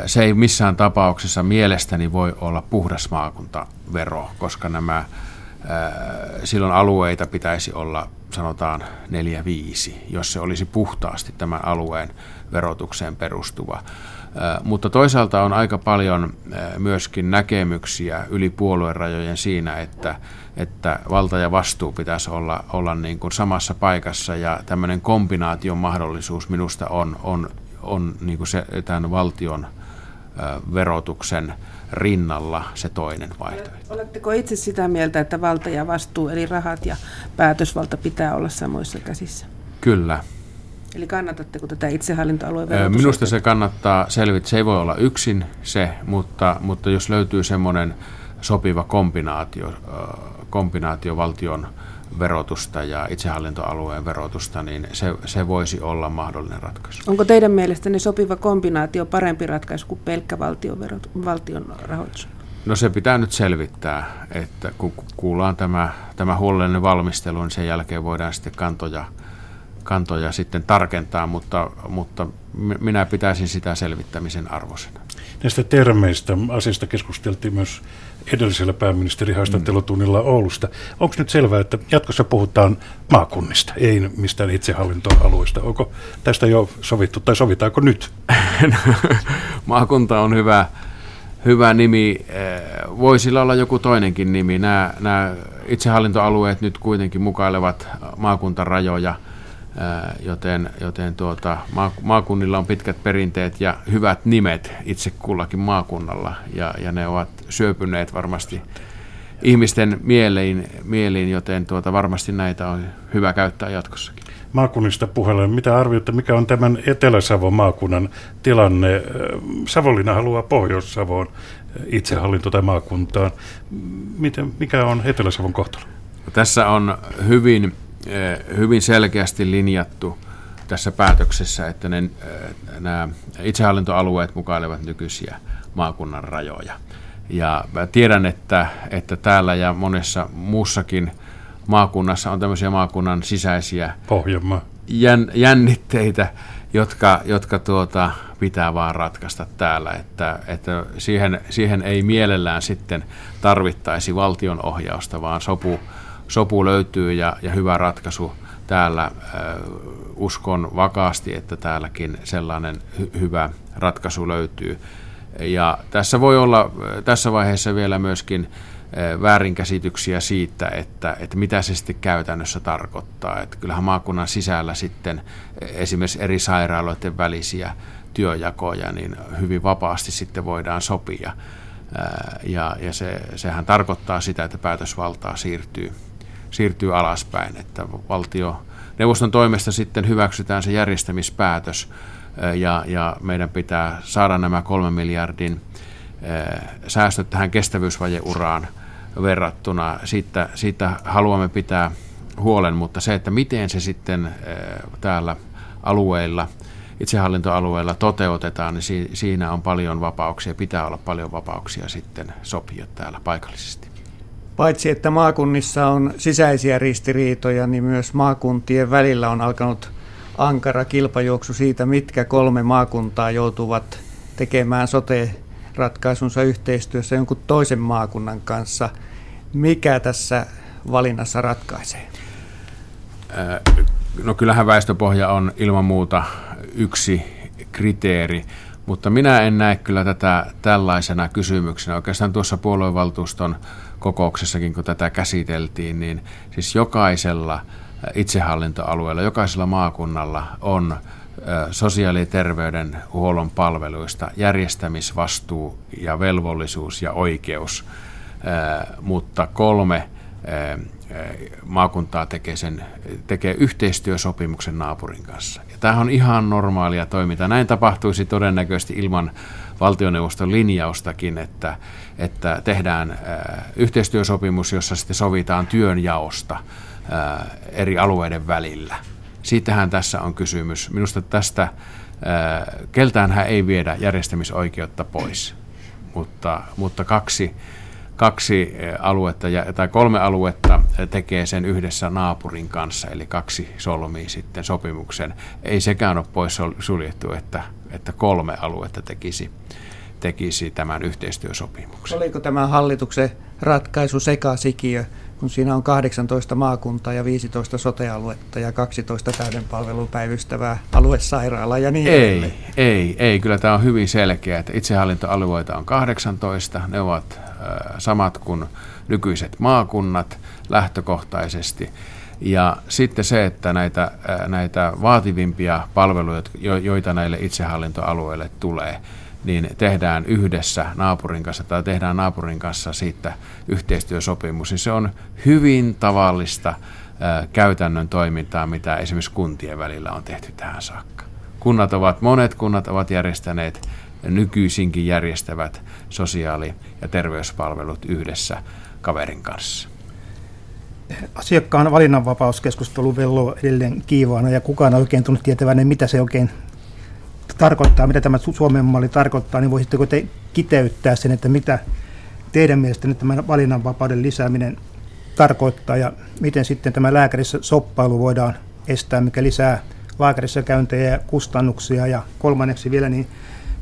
se ei missään tapauksessa mielestäni voi olla puhdas maakuntavero, koska nämä silloin alueita pitäisi olla sanotaan neljä viisi, jos se olisi puhtaasti tämän alueen verotukseen perustuva. Mutta toisaalta on aika paljon myöskin näkemyksiä yli puoluerajojen siinä, että, että valta ja vastuu pitäisi olla, olla niin kuin samassa paikassa ja tämmöinen kombinaation mahdollisuus minusta on, on, on niin kuin se, tämän valtion verotuksen rinnalla se toinen vaihtoehto. Oletteko itse sitä mieltä, että valta ja vastuu, eli rahat ja päätösvalta pitää olla samoissa käsissä? Kyllä. Eli kannatatteko tätä itsehallintoalueen verotusta? Minusta se kannattaa selvittää. Se ei voi olla yksin se, mutta, mutta jos löytyy semmoinen sopiva kombinaatio, kombinaatio valtion verotusta ja itsehallintoalueen verotusta, niin se, se voisi olla mahdollinen ratkaisu. Onko teidän mielestänne sopiva kombinaatio parempi ratkaisu kuin pelkkä valtion, verot, valtion rahoitus? No se pitää nyt selvittää, että kun kuullaan tämä, tämä huolellinen valmistelu, niin sen jälkeen voidaan sitten kantoja, kantoja sitten tarkentaa, mutta, mutta minä pitäisin sitä selvittämisen arvoisena. Näistä termeistä asiasta keskusteltiin myös edellisellä pääministerihaastattelutunnilla Oulusta. Onko nyt selvää, että jatkossa puhutaan maakunnista, ei mistään itsehallintoalueista? Onko tästä jo sovittu tai sovitaanko nyt? Maakunta on hyvä, hyvä nimi. Eh, voi sillä olla joku toinenkin nimi. Nämä, nämä itsehallintoalueet nyt kuitenkin mukailevat maakuntarajoja – joten, joten tuota, maakunnilla on pitkät perinteet ja hyvät nimet itse kullakin maakunnalla, ja, ja ne ovat syöpyneet varmasti ihmisten mieliin, mieliin joten tuota, varmasti näitä on hyvä käyttää jatkossakin. Maakunnista puhelen, mitä arvioitte, mikä on tämän Etelä-Savon maakunnan tilanne? Savonlinna haluaa Pohjois-Savoon itsehallinto tai maakuntaan. Miten, mikä on Etelä-Savon kohtalo? Tässä on hyvin hyvin selkeästi linjattu tässä päätöksessä, että ne, eh, nämä itsehallintoalueet mukailevat nykyisiä maakunnan rajoja. Ja tiedän, että, että täällä ja monessa muussakin maakunnassa on tämmöisiä maakunnan sisäisiä Jän, jännitteitä, jotka, jotka tuota, pitää vaan ratkaista täällä, että, että siihen, siihen ei mielellään sitten tarvittaisi valtion ohjausta, vaan sopu, sopu löytyy ja, ja hyvä ratkaisu täällä. Uskon vakaasti, että täälläkin sellainen hy- hyvä ratkaisu löytyy. Ja tässä voi olla tässä vaiheessa vielä myöskin väärinkäsityksiä siitä, että, että mitä se sitten käytännössä tarkoittaa. Että kyllähän maakunnan sisällä sitten esimerkiksi eri sairaaloiden välisiä työjakoja niin hyvin vapaasti sitten voidaan sopia. Ja, ja se, sehän tarkoittaa sitä, että päätösvaltaa siirtyy siirtyy alaspäin, että valtio neuvoston toimesta sitten hyväksytään se järjestämispäätös ja, ja meidän pitää saada nämä kolmen miljardin säästöt tähän kestävyysvajeuraan verrattuna. Siitä, siitä haluamme pitää huolen, mutta se, että miten se sitten täällä alueilla, itsehallintoalueilla toteutetaan, niin siinä on paljon vapauksia, pitää olla paljon vapauksia sitten sopia täällä paikallisesti. Paitsi että maakunnissa on sisäisiä ristiriitoja, niin myös maakuntien välillä on alkanut ankara kilpajuoksu siitä, mitkä kolme maakuntaa joutuvat tekemään sote-ratkaisunsa yhteistyössä jonkun toisen maakunnan kanssa. Mikä tässä valinnassa ratkaisee? No kyllähän väestöpohja on ilman muuta yksi kriteeri, mutta minä en näe kyllä tätä tällaisena kysymyksenä. Oikeastaan tuossa puoluevaltuuston kokouksessakin, kun tätä käsiteltiin, niin siis jokaisella itsehallintoalueella, jokaisella maakunnalla on sosiaali- ja terveydenhuollon palveluista järjestämisvastuu ja velvollisuus ja oikeus, mutta kolme maakuntaa tekee, sen, tekee yhteistyösopimuksen naapurin kanssa. Ja tämä on ihan normaalia toimintaa. Näin tapahtuisi todennäköisesti ilman valtioneuvoston linjaustakin, että, että tehdään äh, yhteistyösopimus, jossa sitten sovitaan työnjaosta äh, eri alueiden välillä. Siitähän tässä on kysymys. Minusta tästä äh, keltään hän ei viedä järjestämisoikeutta pois, mutta, mutta kaksi, kaksi aluetta tai kolme aluetta tekee sen yhdessä naapurin kanssa, eli kaksi solmii sitten sopimuksen. Ei sekään ole pois suljettu, että, että kolme aluetta tekisi tekisi tämän yhteistyösopimuksen. Oliko tämä hallituksen ratkaisu sekasikiö, kun siinä on 18 maakuntaa ja 15 sotealuetta ja 12 täyden palvelun päivystävää aluesairaalaa ja niin Ei, edelleen. ei, ei. Kyllä tämä on hyvin selkeä, että itsehallintoalueita on 18. Ne ovat äh, samat kuin nykyiset maakunnat lähtökohtaisesti. Ja sitten se, että näitä, äh, näitä vaativimpia palveluja, jo- joita näille itsehallintoalueille tulee, niin tehdään yhdessä naapurin kanssa tai tehdään naapurin kanssa siitä yhteistyösopimus. Niin se on hyvin tavallista äh, käytännön toimintaa, mitä esimerkiksi kuntien välillä on tehty tähän saakka. Kunnat ovat, monet kunnat ovat järjestäneet nykyisinkin järjestävät sosiaali- ja terveyspalvelut yhdessä kaverin kanssa. Asiakkaan valinnanvapauskeskustelu velloo edelleen kiivaana ja kukaan ei oikein tunnu tietävän, mitä se oikein tarkoittaa, mitä tämä Suomen malli tarkoittaa, niin voisitteko te kiteyttää sen, että mitä teidän mielestänne tämän valinnanvapauden lisääminen tarkoittaa ja miten sitten tämä lääkärissä soppailu voidaan estää, mikä lisää lääkärissä käyntejä ja kustannuksia? Ja kolmanneksi vielä, niin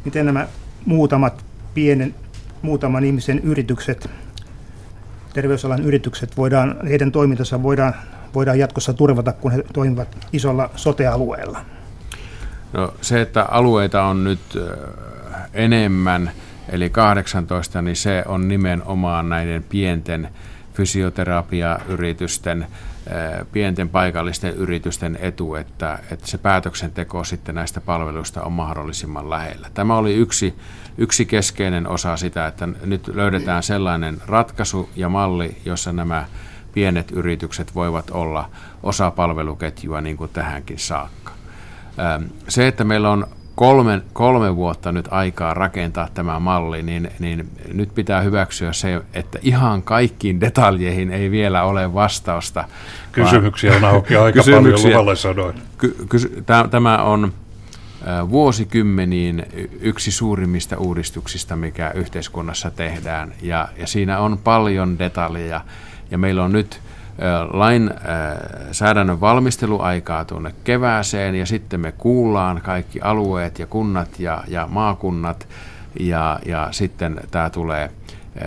miten nämä muutamat pienen, muutaman ihmisen yritykset, terveysalan yritykset, voidaan, heidän toimintansa voidaan, voidaan jatkossa turvata, kun he toimivat isolla sotealueella? No, se, että alueita on nyt enemmän, eli 18, niin se on nimenomaan näiden pienten fysioterapiayritysten, äh, pienten paikallisten yritysten etu, että, että se päätöksenteko sitten näistä palveluista on mahdollisimman lähellä. Tämä oli yksi, yksi keskeinen osa sitä, että nyt löydetään sellainen ratkaisu ja malli, jossa nämä pienet yritykset voivat olla osa palveluketjua niin kuin tähänkin saakka. Ähm, se, että meillä on kolme, kolme vuotta nyt aikaa rakentaa tämä malli, niin, niin nyt pitää hyväksyä se, että ihan kaikkiin detaljeihin ei vielä ole vastausta. Kysymyksiä on auki aika paljon luvalle sanoin. Ky, ky, tämä on vuosikymmeniin yksi suurimmista uudistuksista, mikä yhteiskunnassa tehdään, ja, ja siinä on paljon detaljeja, ja meillä on nyt lainsäädännön valmisteluaikaa tuonne kevääseen ja sitten me kuullaan kaikki alueet ja kunnat ja, ja maakunnat ja, ja sitten tämä tulee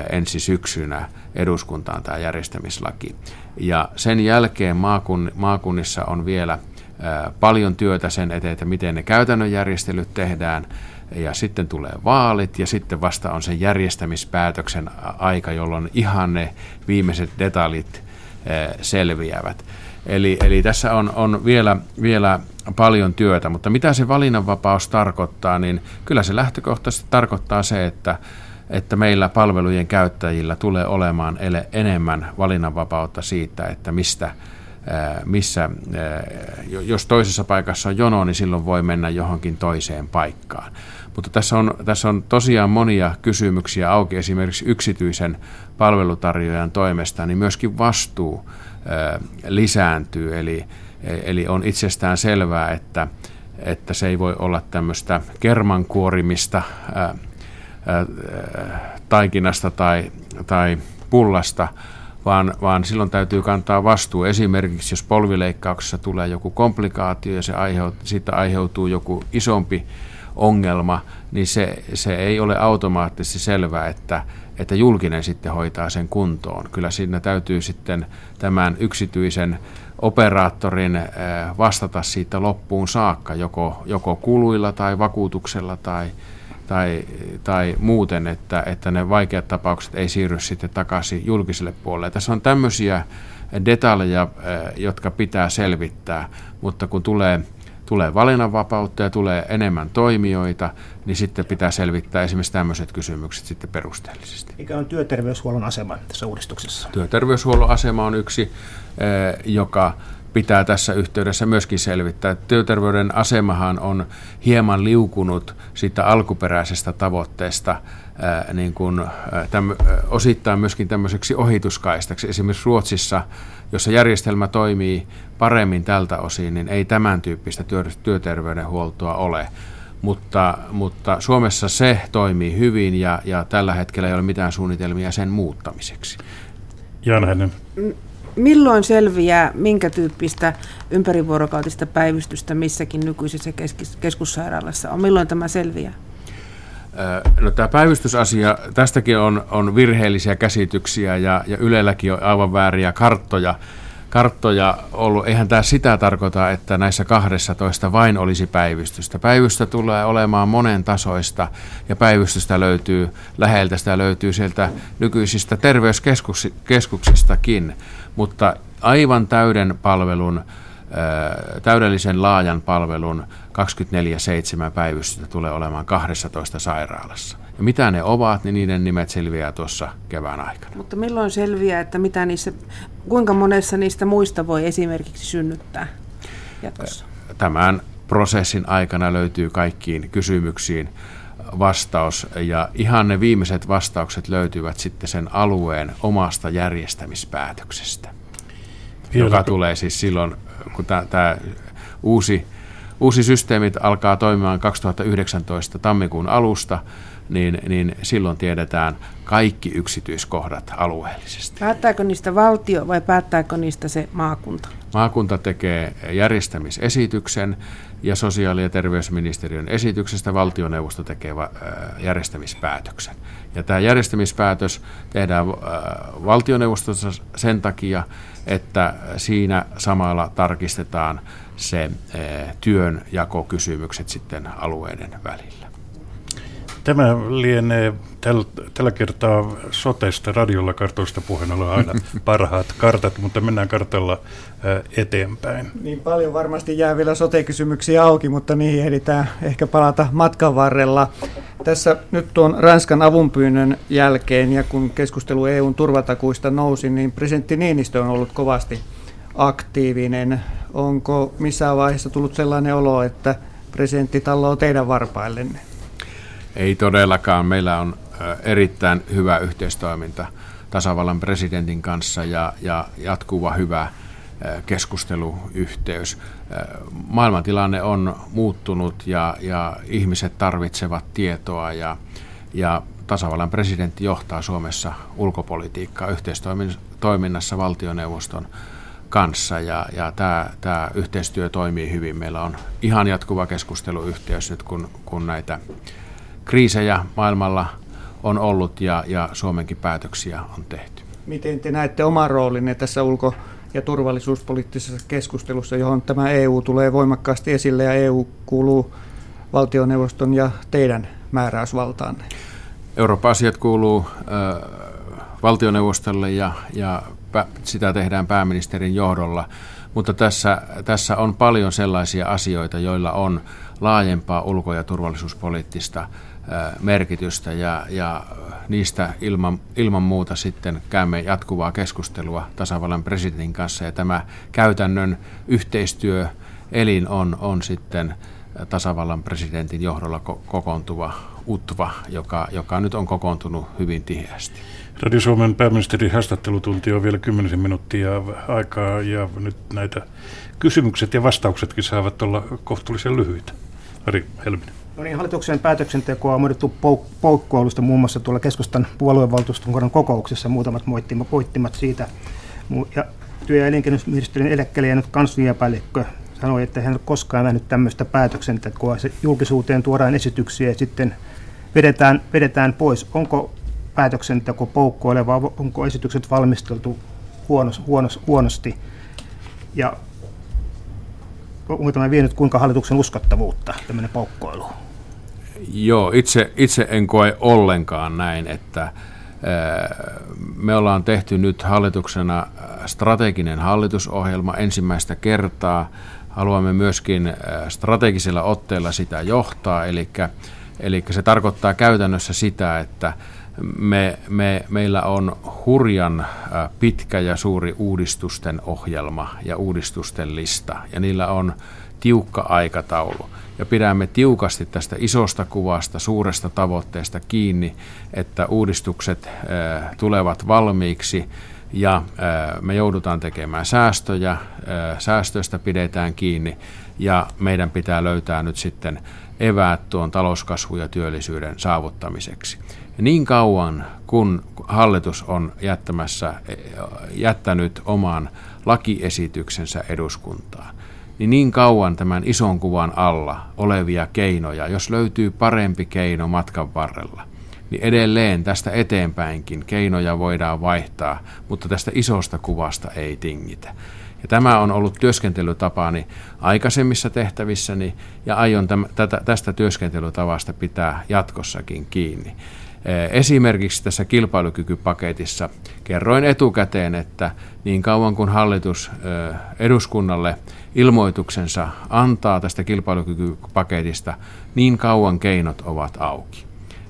ensi syksynä eduskuntaan tämä järjestämislaki. Ja sen jälkeen maakun, maakunnissa on vielä paljon työtä sen eteen, että miten ne käytännön järjestelyt tehdään, ja sitten tulee vaalit ja sitten vasta on se järjestämispäätöksen aika, jolloin ihan ne viimeiset detaljit selviävät. Eli, eli tässä on, on vielä, vielä paljon työtä, mutta mitä se valinnanvapaus tarkoittaa, niin kyllä se lähtökohtaisesti tarkoittaa se, että, että meillä palvelujen käyttäjillä tulee olemaan enemmän valinnanvapautta siitä, että mistä, missä, jos toisessa paikassa on jono, niin silloin voi mennä johonkin toiseen paikkaan. Mutta tässä on, tässä on tosiaan monia kysymyksiä auki esimerkiksi yksityisen palvelutarjoajan toimesta, niin myöskin vastuu lisääntyy. Eli, eli on itsestään selvää, että, että se ei voi olla tämmöistä kermankuorimista ää, ää, taikinasta tai, tai pullasta, vaan, vaan silloin täytyy kantaa vastuu. Esimerkiksi jos polvileikkauksessa tulee joku komplikaatio ja se aiheut, siitä aiheutuu joku isompi ongelma, niin se, se ei ole automaattisesti selvää, että, että julkinen sitten hoitaa sen kuntoon. Kyllä siinä täytyy sitten tämän yksityisen operaattorin eh, vastata siitä loppuun saakka, joko, joko kuluilla tai vakuutuksella tai, tai, tai muuten, että, että ne vaikeat tapaukset ei siirry sitten takaisin julkiselle puolelle. Tässä on tämmöisiä detaljeja, eh, jotka pitää selvittää, mutta kun tulee tulee valinnanvapautta ja tulee enemmän toimijoita, niin sitten pitää selvittää esimerkiksi tämmöiset kysymykset sitten perusteellisesti. Mikä on työterveyshuollon asema tässä uudistuksessa? Työterveyshuollon asema on yksi, eh, joka pitää tässä yhteydessä myöskin selvittää. Työterveyden asemahan on hieman liukunut siitä alkuperäisestä tavoitteesta ää, niin kuin, ää, täm, osittain myöskin tämmöiseksi ohituskaistaksi. Esimerkiksi Ruotsissa, jossa järjestelmä toimii paremmin tältä osin, niin ei tämän tyyppistä työ, työterveydenhuoltoa ole. Mutta, mutta Suomessa se toimii hyvin ja, ja tällä hetkellä ei ole mitään suunnitelmia sen muuttamiseksi. Jan Hänen milloin selviää, minkä tyyppistä ympärivuorokautista päivystystä missäkin nykyisessä keskussairaalassa on? Milloin tämä selviää? No, tämä päivystysasia, tästäkin on, on virheellisiä käsityksiä ja, ja Ylelläkin on aivan vääriä karttoja karttoja ollut. Eihän tämä sitä tarkoita, että näissä 12 vain olisi päivystystä. Päivystä tulee olemaan monen tasoista ja päivystystä löytyy läheltä, sitä löytyy sieltä nykyisistä terveyskeskuksistakin, mutta aivan täyden palvelun täydellisen laajan palvelun 24-7 päivystystä tulee olemaan 12 sairaalassa. Ja mitä ne ovat, niin niiden nimet selviää tuossa kevään aikana. Mutta milloin selviää, että mitä niissä, kuinka monessa niistä muista voi esimerkiksi synnyttää jatkossa? Tämän prosessin aikana löytyy kaikkiin kysymyksiin vastaus ja ihan ne viimeiset vastaukset löytyvät sitten sen alueen omasta järjestämispäätöksestä, Vielä. joka tulee siis silloin, kun tämä uusi, uusi systeemit alkaa toimimaan 2019 tammikuun alusta, niin, niin silloin tiedetään kaikki yksityiskohdat alueellisesti. Päättääkö niistä valtio vai päättääkö niistä se maakunta? Maakunta tekee järjestämisesityksen ja sosiaali- ja terveysministeriön esityksestä valtioneuvosto tekee järjestämispäätöksen. Ja tämä järjestämispäätös tehdään valtioneuvostossa sen takia, että siinä samalla tarkistetaan se työnjakokysymykset sitten alueiden välillä. Tämä lienee täl, tällä kertaa sotesta, radiolla kartoista puheen olla aina parhaat kartat, mutta mennään kartalla eteenpäin. Niin paljon varmasti jää vielä sote-kysymyksiä auki, mutta niihin ehditään ehkä palata matkan varrella. Tässä nyt tuon Ranskan avunpyynnön jälkeen ja kun keskustelu EUn turvatakuista nousi, niin presidentti Niinistö on ollut kovasti aktiivinen. Onko missään vaiheessa tullut sellainen olo, että presidentti talloo teidän varpaillenne? Ei todellakaan. Meillä on erittäin hyvä yhteistoiminta tasavallan presidentin kanssa ja, ja jatkuva hyvä keskusteluyhteys. Maailmantilanne on muuttunut ja, ja ihmiset tarvitsevat tietoa ja, ja tasavallan presidentti johtaa Suomessa ulkopolitiikkaa yhteistoiminnassa valtioneuvoston kanssa ja, ja tämä, tämä yhteistyö toimii hyvin. Meillä on ihan jatkuva keskusteluyhteys nyt, kun, kun näitä kriisejä maailmalla on ollut ja, ja Suomenkin päätöksiä on tehty. Miten te näette oman roolinne tässä ulko- ja turvallisuuspoliittisessa keskustelussa, johon tämä EU tulee voimakkaasti esille ja EU kuuluu valtioneuvoston ja teidän määräysvaltaanne? Euroopan asiat kuuluu äh, valtioneuvostolle ja, ja sitä tehdään pääministerin johdolla, mutta tässä, tässä on paljon sellaisia asioita, joilla on laajempaa ulko- ja turvallisuuspoliittista merkitystä ja, ja niistä ilman, ilman muuta sitten käymme jatkuvaa keskustelua tasavallan presidentin kanssa ja tämä käytännön yhteistyö elin on, on sitten tasavallan presidentin johdolla kokoontuva UTVA, joka, joka nyt on kokoontunut hyvin tiheästi. Radio Suomen pääministerin haastattelutunti on vielä 10 minuuttia aikaa ja nyt näitä kysymykset ja vastauksetkin saavat olla kohtuullisen lyhyitä. Ari Helminen. No niin, hallituksen päätöksentekoa on muodettu pouk- poukkoilusta muun muassa tuolla keskustan puoluevaltuuston kokouksessa. Muutamat moittimat, poittimat siitä. Ja työ- ja elinkeinoministeriön eläkkeelle jäänyt kansliapäällikkö sanoi, että hän ei ole koskaan nähnyt tämmöistä päätöksentekoa. Se julkisuuteen tuodaan esityksiä ja sitten vedetään, vedetään pois. Onko päätöksenteko poukkoileva, onko esitykset valmisteltu huonos, huonos, huonosti? Ja onko tämä vienyt kuinka hallituksen uskottavuutta, tämmöinen poukkoilu? Joo, itse, itse en koe ollenkaan näin, että me ollaan tehty nyt hallituksena strateginen hallitusohjelma ensimmäistä kertaa. Haluamme myöskin strategisella otteella sitä johtaa, eli, eli se tarkoittaa käytännössä sitä, että me, me, meillä on hurjan pitkä ja suuri uudistusten ohjelma ja uudistusten lista, ja niillä on tiukka aikataulu. Ja pidämme tiukasti tästä isosta kuvasta, suuresta tavoitteesta kiinni, että uudistukset tulevat valmiiksi. Ja me joudutaan tekemään säästöjä, säästöistä pidetään kiinni. Ja meidän pitää löytää nyt sitten eväät tuon talouskasvun ja työllisyyden saavuttamiseksi. Niin kauan kun hallitus on jättämässä, jättänyt oman lakiesityksensä eduskuntaan, niin niin kauan tämän ison kuvan alla olevia keinoja, jos löytyy parempi keino matkan varrella, niin edelleen tästä eteenpäinkin keinoja voidaan vaihtaa, mutta tästä isosta kuvasta ei tingitä. Ja tämä on ollut työskentelytapani aikaisemmissa tehtävissäni ja aion täm, tätä, tästä työskentelytavasta pitää jatkossakin kiinni. Esimerkiksi tässä kilpailukykypaketissa kerroin etukäteen, että niin kauan kuin hallitus eduskunnalle ilmoituksensa antaa tästä kilpailukykypaketista, niin kauan keinot ovat auki.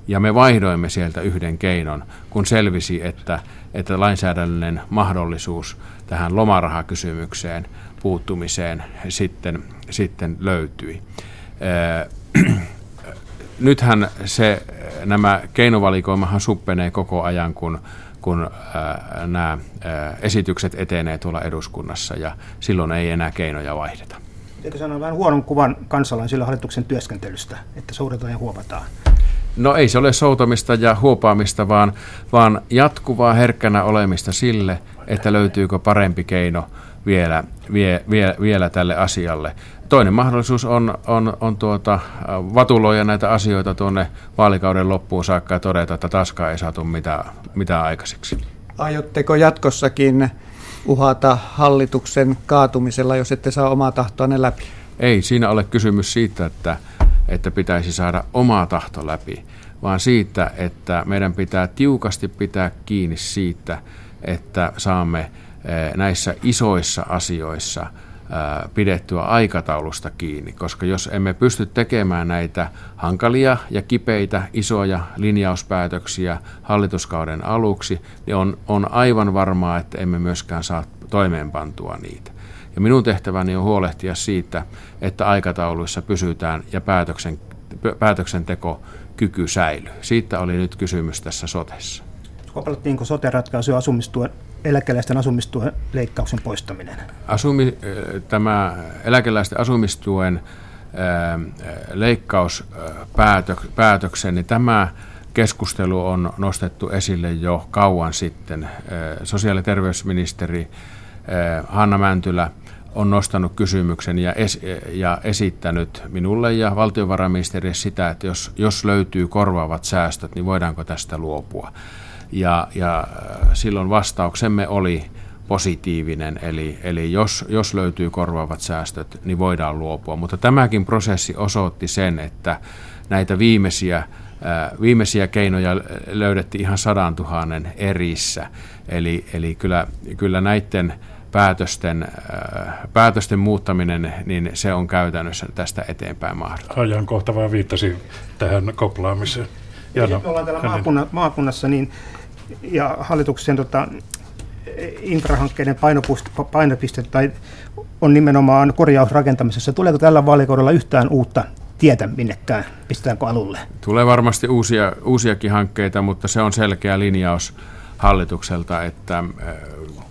Ja me vaihdoimme sieltä yhden keinon, kun selvisi, että, että lainsäädännöllinen mahdollisuus tähän lomarahakysymykseen puuttumiseen sitten, sitten löytyi. Nythän se, nämä keinovalikoimahan suppenee koko ajan, kun, kun ää, nämä ää, esitykset etenee tuolla eduskunnassa ja silloin ei enää keinoja vaihdeta. Eikö sanoa vähän huonon kuvan kansalaisille hallituksen työskentelystä, että soudetaan ja huovataan? No ei se ole soutamista ja huopaamista, vaan, vaan jatkuvaa herkkänä olemista sille, että löytyykö parempi keino vielä, vie, vie, vielä tälle asialle. Toinen mahdollisuus on, on, on tuota, vatuloida näitä asioita tuonne vaalikauden loppuun saakka ja todeta, että taskaan ei saatu mitään, mitään aikaiseksi. Aiotteko jatkossakin uhata hallituksen kaatumisella, jos ette saa omaa tahtoanne läpi? Ei siinä ole kysymys siitä, että, että pitäisi saada oma tahto läpi, vaan siitä, että meidän pitää tiukasti pitää kiinni siitä, että saamme eh, näissä isoissa asioissa pidettyä aikataulusta kiinni, koska jos emme pysty tekemään näitä hankalia ja kipeitä isoja linjauspäätöksiä hallituskauden aluksi, niin on, on aivan varmaa, että emme myöskään saa toimeenpantua niitä. Ja minun tehtäväni on huolehtia siitä, että aikatauluissa pysytään ja päätöksen, päätöksenteko-kyky säilyy. Siitä oli nyt kysymys tässä sotessa. Koplattiinko sote-ratkaisu asumistuen, eläkeläisten asumistuen leikkauksen poistaminen? Asumi, tämä eläkeläisten asumistuen leikkauspäätöksen, niin tämä keskustelu on nostettu esille jo kauan sitten. Sosiaali- ja terveysministeri Hanna Mäntylä on nostanut kysymyksen ja, es, ja esittänyt minulle ja valtiovarainministeriölle sitä, että jos, jos löytyy korvaavat säästöt, niin voidaanko tästä luopua. Ja, ja äh, silloin vastauksemme oli positiivinen, eli, eli jos, jos löytyy korvaavat säästöt, niin voidaan luopua. Mutta tämäkin prosessi osoitti sen, että näitä viimeisiä, äh, viimeisiä keinoja löydettiin ihan sadan tuhannen erissä. Eli, eli kyllä, kyllä näiden päätösten, äh, päätösten muuttaminen, niin se on käytännössä tästä eteenpäin mahdollista. Ajankohta vaan viittasi tähän koplaamiseen. Jana, me ollaan täällä maakunna, maakunnassa niin, ja hallituksen tota, infrahankkeiden painopiste, painopiste tai on nimenomaan korjausrakentamisessa. Tuleeko tällä vaalikaudella yhtään uutta tietä minnekään? Pistetäänkö alulle? Tulee varmasti uusia, uusiakin hankkeita, mutta se on selkeä linjaus hallitukselta, että äh,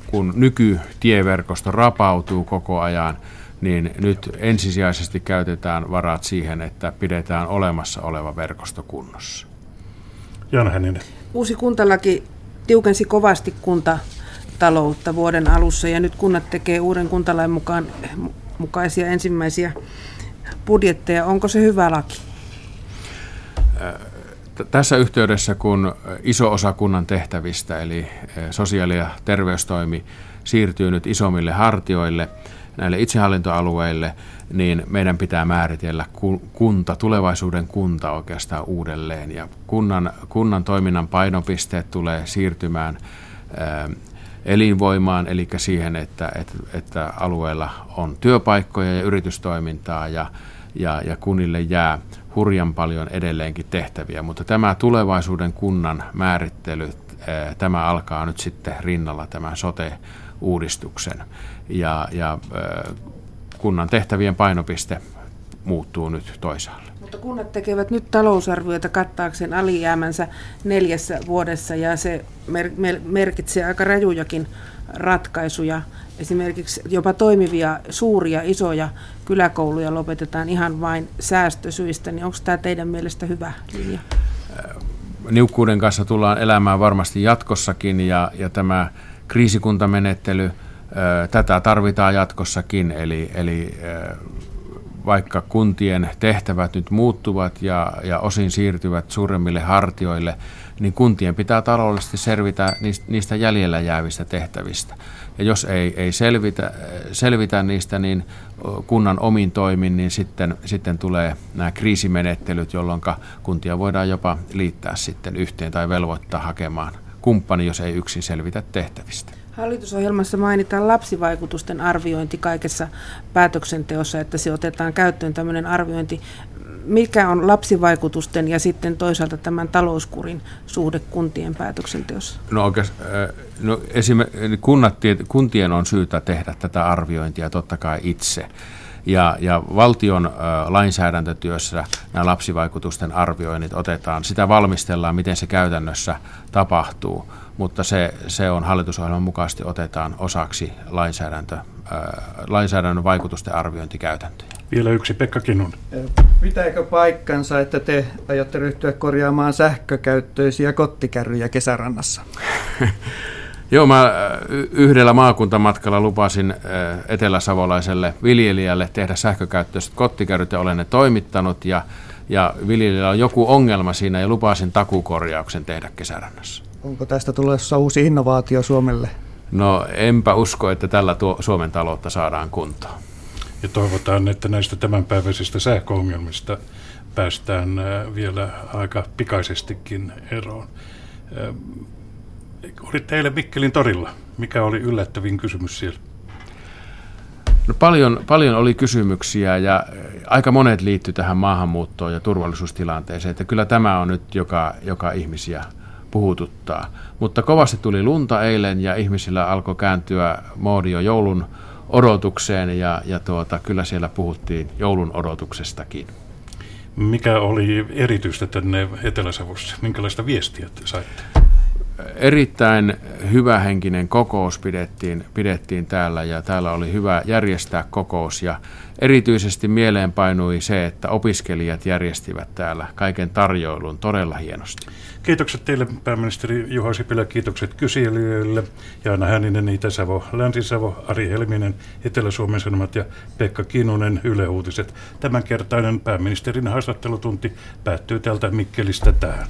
kun nykytieverkosto rapautuu koko ajan, niin nyt ensisijaisesti käytetään varat siihen, että pidetään olemassa oleva verkosto kunnossa. Jana Hänninen. Uusi kuntalaki tiukensi kovasti kuntataloutta vuoden alussa ja nyt kunnat tekee uuden kuntalain mukaan, mukaisia ensimmäisiä budjetteja. Onko se hyvä laki? Tässä yhteydessä, kun iso osa kunnan tehtävistä, eli sosiaali- ja terveystoimi, siirtyy nyt isommille hartioille, näille itsehallintoalueille, niin meidän pitää määritellä kunta, tulevaisuuden kunta oikeastaan uudelleen. Ja kunnan, kunnan toiminnan painopisteet tulee siirtymään ää, elinvoimaan, eli siihen, että, että, että alueella on työpaikkoja ja yritystoimintaa ja, ja, ja kunnille jää hurjan paljon edelleenkin tehtäviä, mutta tämä tulevaisuuden kunnan määrittely, tämä alkaa nyt sitten rinnalla tämän sote-uudistuksen ja, ja kunnan tehtävien painopiste muuttuu nyt toisaalle. Mutta kunnat tekevät nyt talousarvioita kattaakseen alijäämänsä neljässä vuodessa ja se mer- mer- merkitsee aika rajujakin ratkaisuja. Esimerkiksi jopa toimivia suuria, isoja kyläkouluja lopetetaan ihan vain säästösyistä, niin onko tämä teidän mielestä hyvä linja? Niukkuuden kanssa tullaan elämään varmasti jatkossakin ja, ja tämä kriisikuntamenettely Tätä tarvitaan jatkossakin, eli, eli vaikka kuntien tehtävät nyt muuttuvat ja, ja osin siirtyvät suuremmille hartioille, niin kuntien pitää taloudellisesti selvitä niistä jäljellä jäävistä tehtävistä. Ja jos ei, ei selvitä, selvitä niistä, niin kunnan omin toimin, niin sitten, sitten tulee nämä kriisimenettelyt, jolloin kuntia voidaan jopa liittää sitten yhteen tai velvoittaa hakemaan kumppani, jos ei yksin selvitä tehtävistä. Hallitusohjelmassa mainitaan lapsivaikutusten arviointi kaikessa päätöksenteossa, että se otetaan käyttöön tämmöinen arviointi. Mikä on lapsivaikutusten ja sitten toisaalta tämän talouskurin suhde kuntien päätöksenteossa? No oikeastaan, no esimerkiksi kunnat, kuntien on syytä tehdä tätä arviointia totta kai itse. Ja, ja valtion ä, lainsäädäntötyössä nämä lapsivaikutusten arvioinnit otetaan, sitä valmistellaan, miten se käytännössä tapahtuu mutta se, se on hallitusohjelman mukaisesti otetaan osaksi lainsäädäntö, ää, lainsäädännön vaikutusten arviointikäytäntöjä. Vielä yksi Pekka Kinun. Pitääkö paikkansa, että te aiotte ryhtyä korjaamaan sähkökäyttöisiä kottikärryjä kesärannassa? Joo, mä yhdellä maakuntamatkalla lupasin eteläsavolaiselle viljelijälle tehdä sähkökäyttöiset kottikärryt ja olen ne toimittanut ja, ja viljelijällä on joku ongelma siinä ja lupasin takukorjauksen tehdä kesärannassa. Onko tästä tulossa uusi innovaatio Suomelle? No enpä usko, että tällä tuo Suomen taloutta saadaan kuntoon. Ja toivotaan, että näistä tämänpäiväisistä sähköongelmista päästään äh, vielä aika pikaisestikin eroon. Äh, oli teille Mikkelin torilla. Mikä oli yllättävin kysymys siellä? No paljon, paljon oli kysymyksiä ja äh, aika monet liittyi tähän maahanmuuttoon ja turvallisuustilanteeseen. Että kyllä tämä on nyt joka, joka ihmisiä puhututtaa. Mutta kovasti tuli lunta eilen ja ihmisillä alkoi kääntyä moodi jo joulun odotukseen ja, ja tuota, kyllä siellä puhuttiin joulun odotuksestakin. Mikä oli erityistä tänne Etelä-Savossa? Minkälaista viestiä te saitte? Erittäin hyvähenkinen kokous pidettiin, pidettiin täällä ja täällä oli hyvä järjestää kokous ja erityisesti mieleen painui se, että opiskelijat järjestivät täällä kaiken tarjoilun todella hienosti. Kiitokset teille pääministeri Juha Sipilä, kiitokset kyselijöille. Jaana Hänninen, Itä-Savo, Länsi-Savo, Ari Helminen, Etelä-Suomen Sanomat ja Pekka Kinunen, Yle Uutiset. Tämänkertainen pääministerin haastattelutunti päättyy täältä Mikkelistä tähän.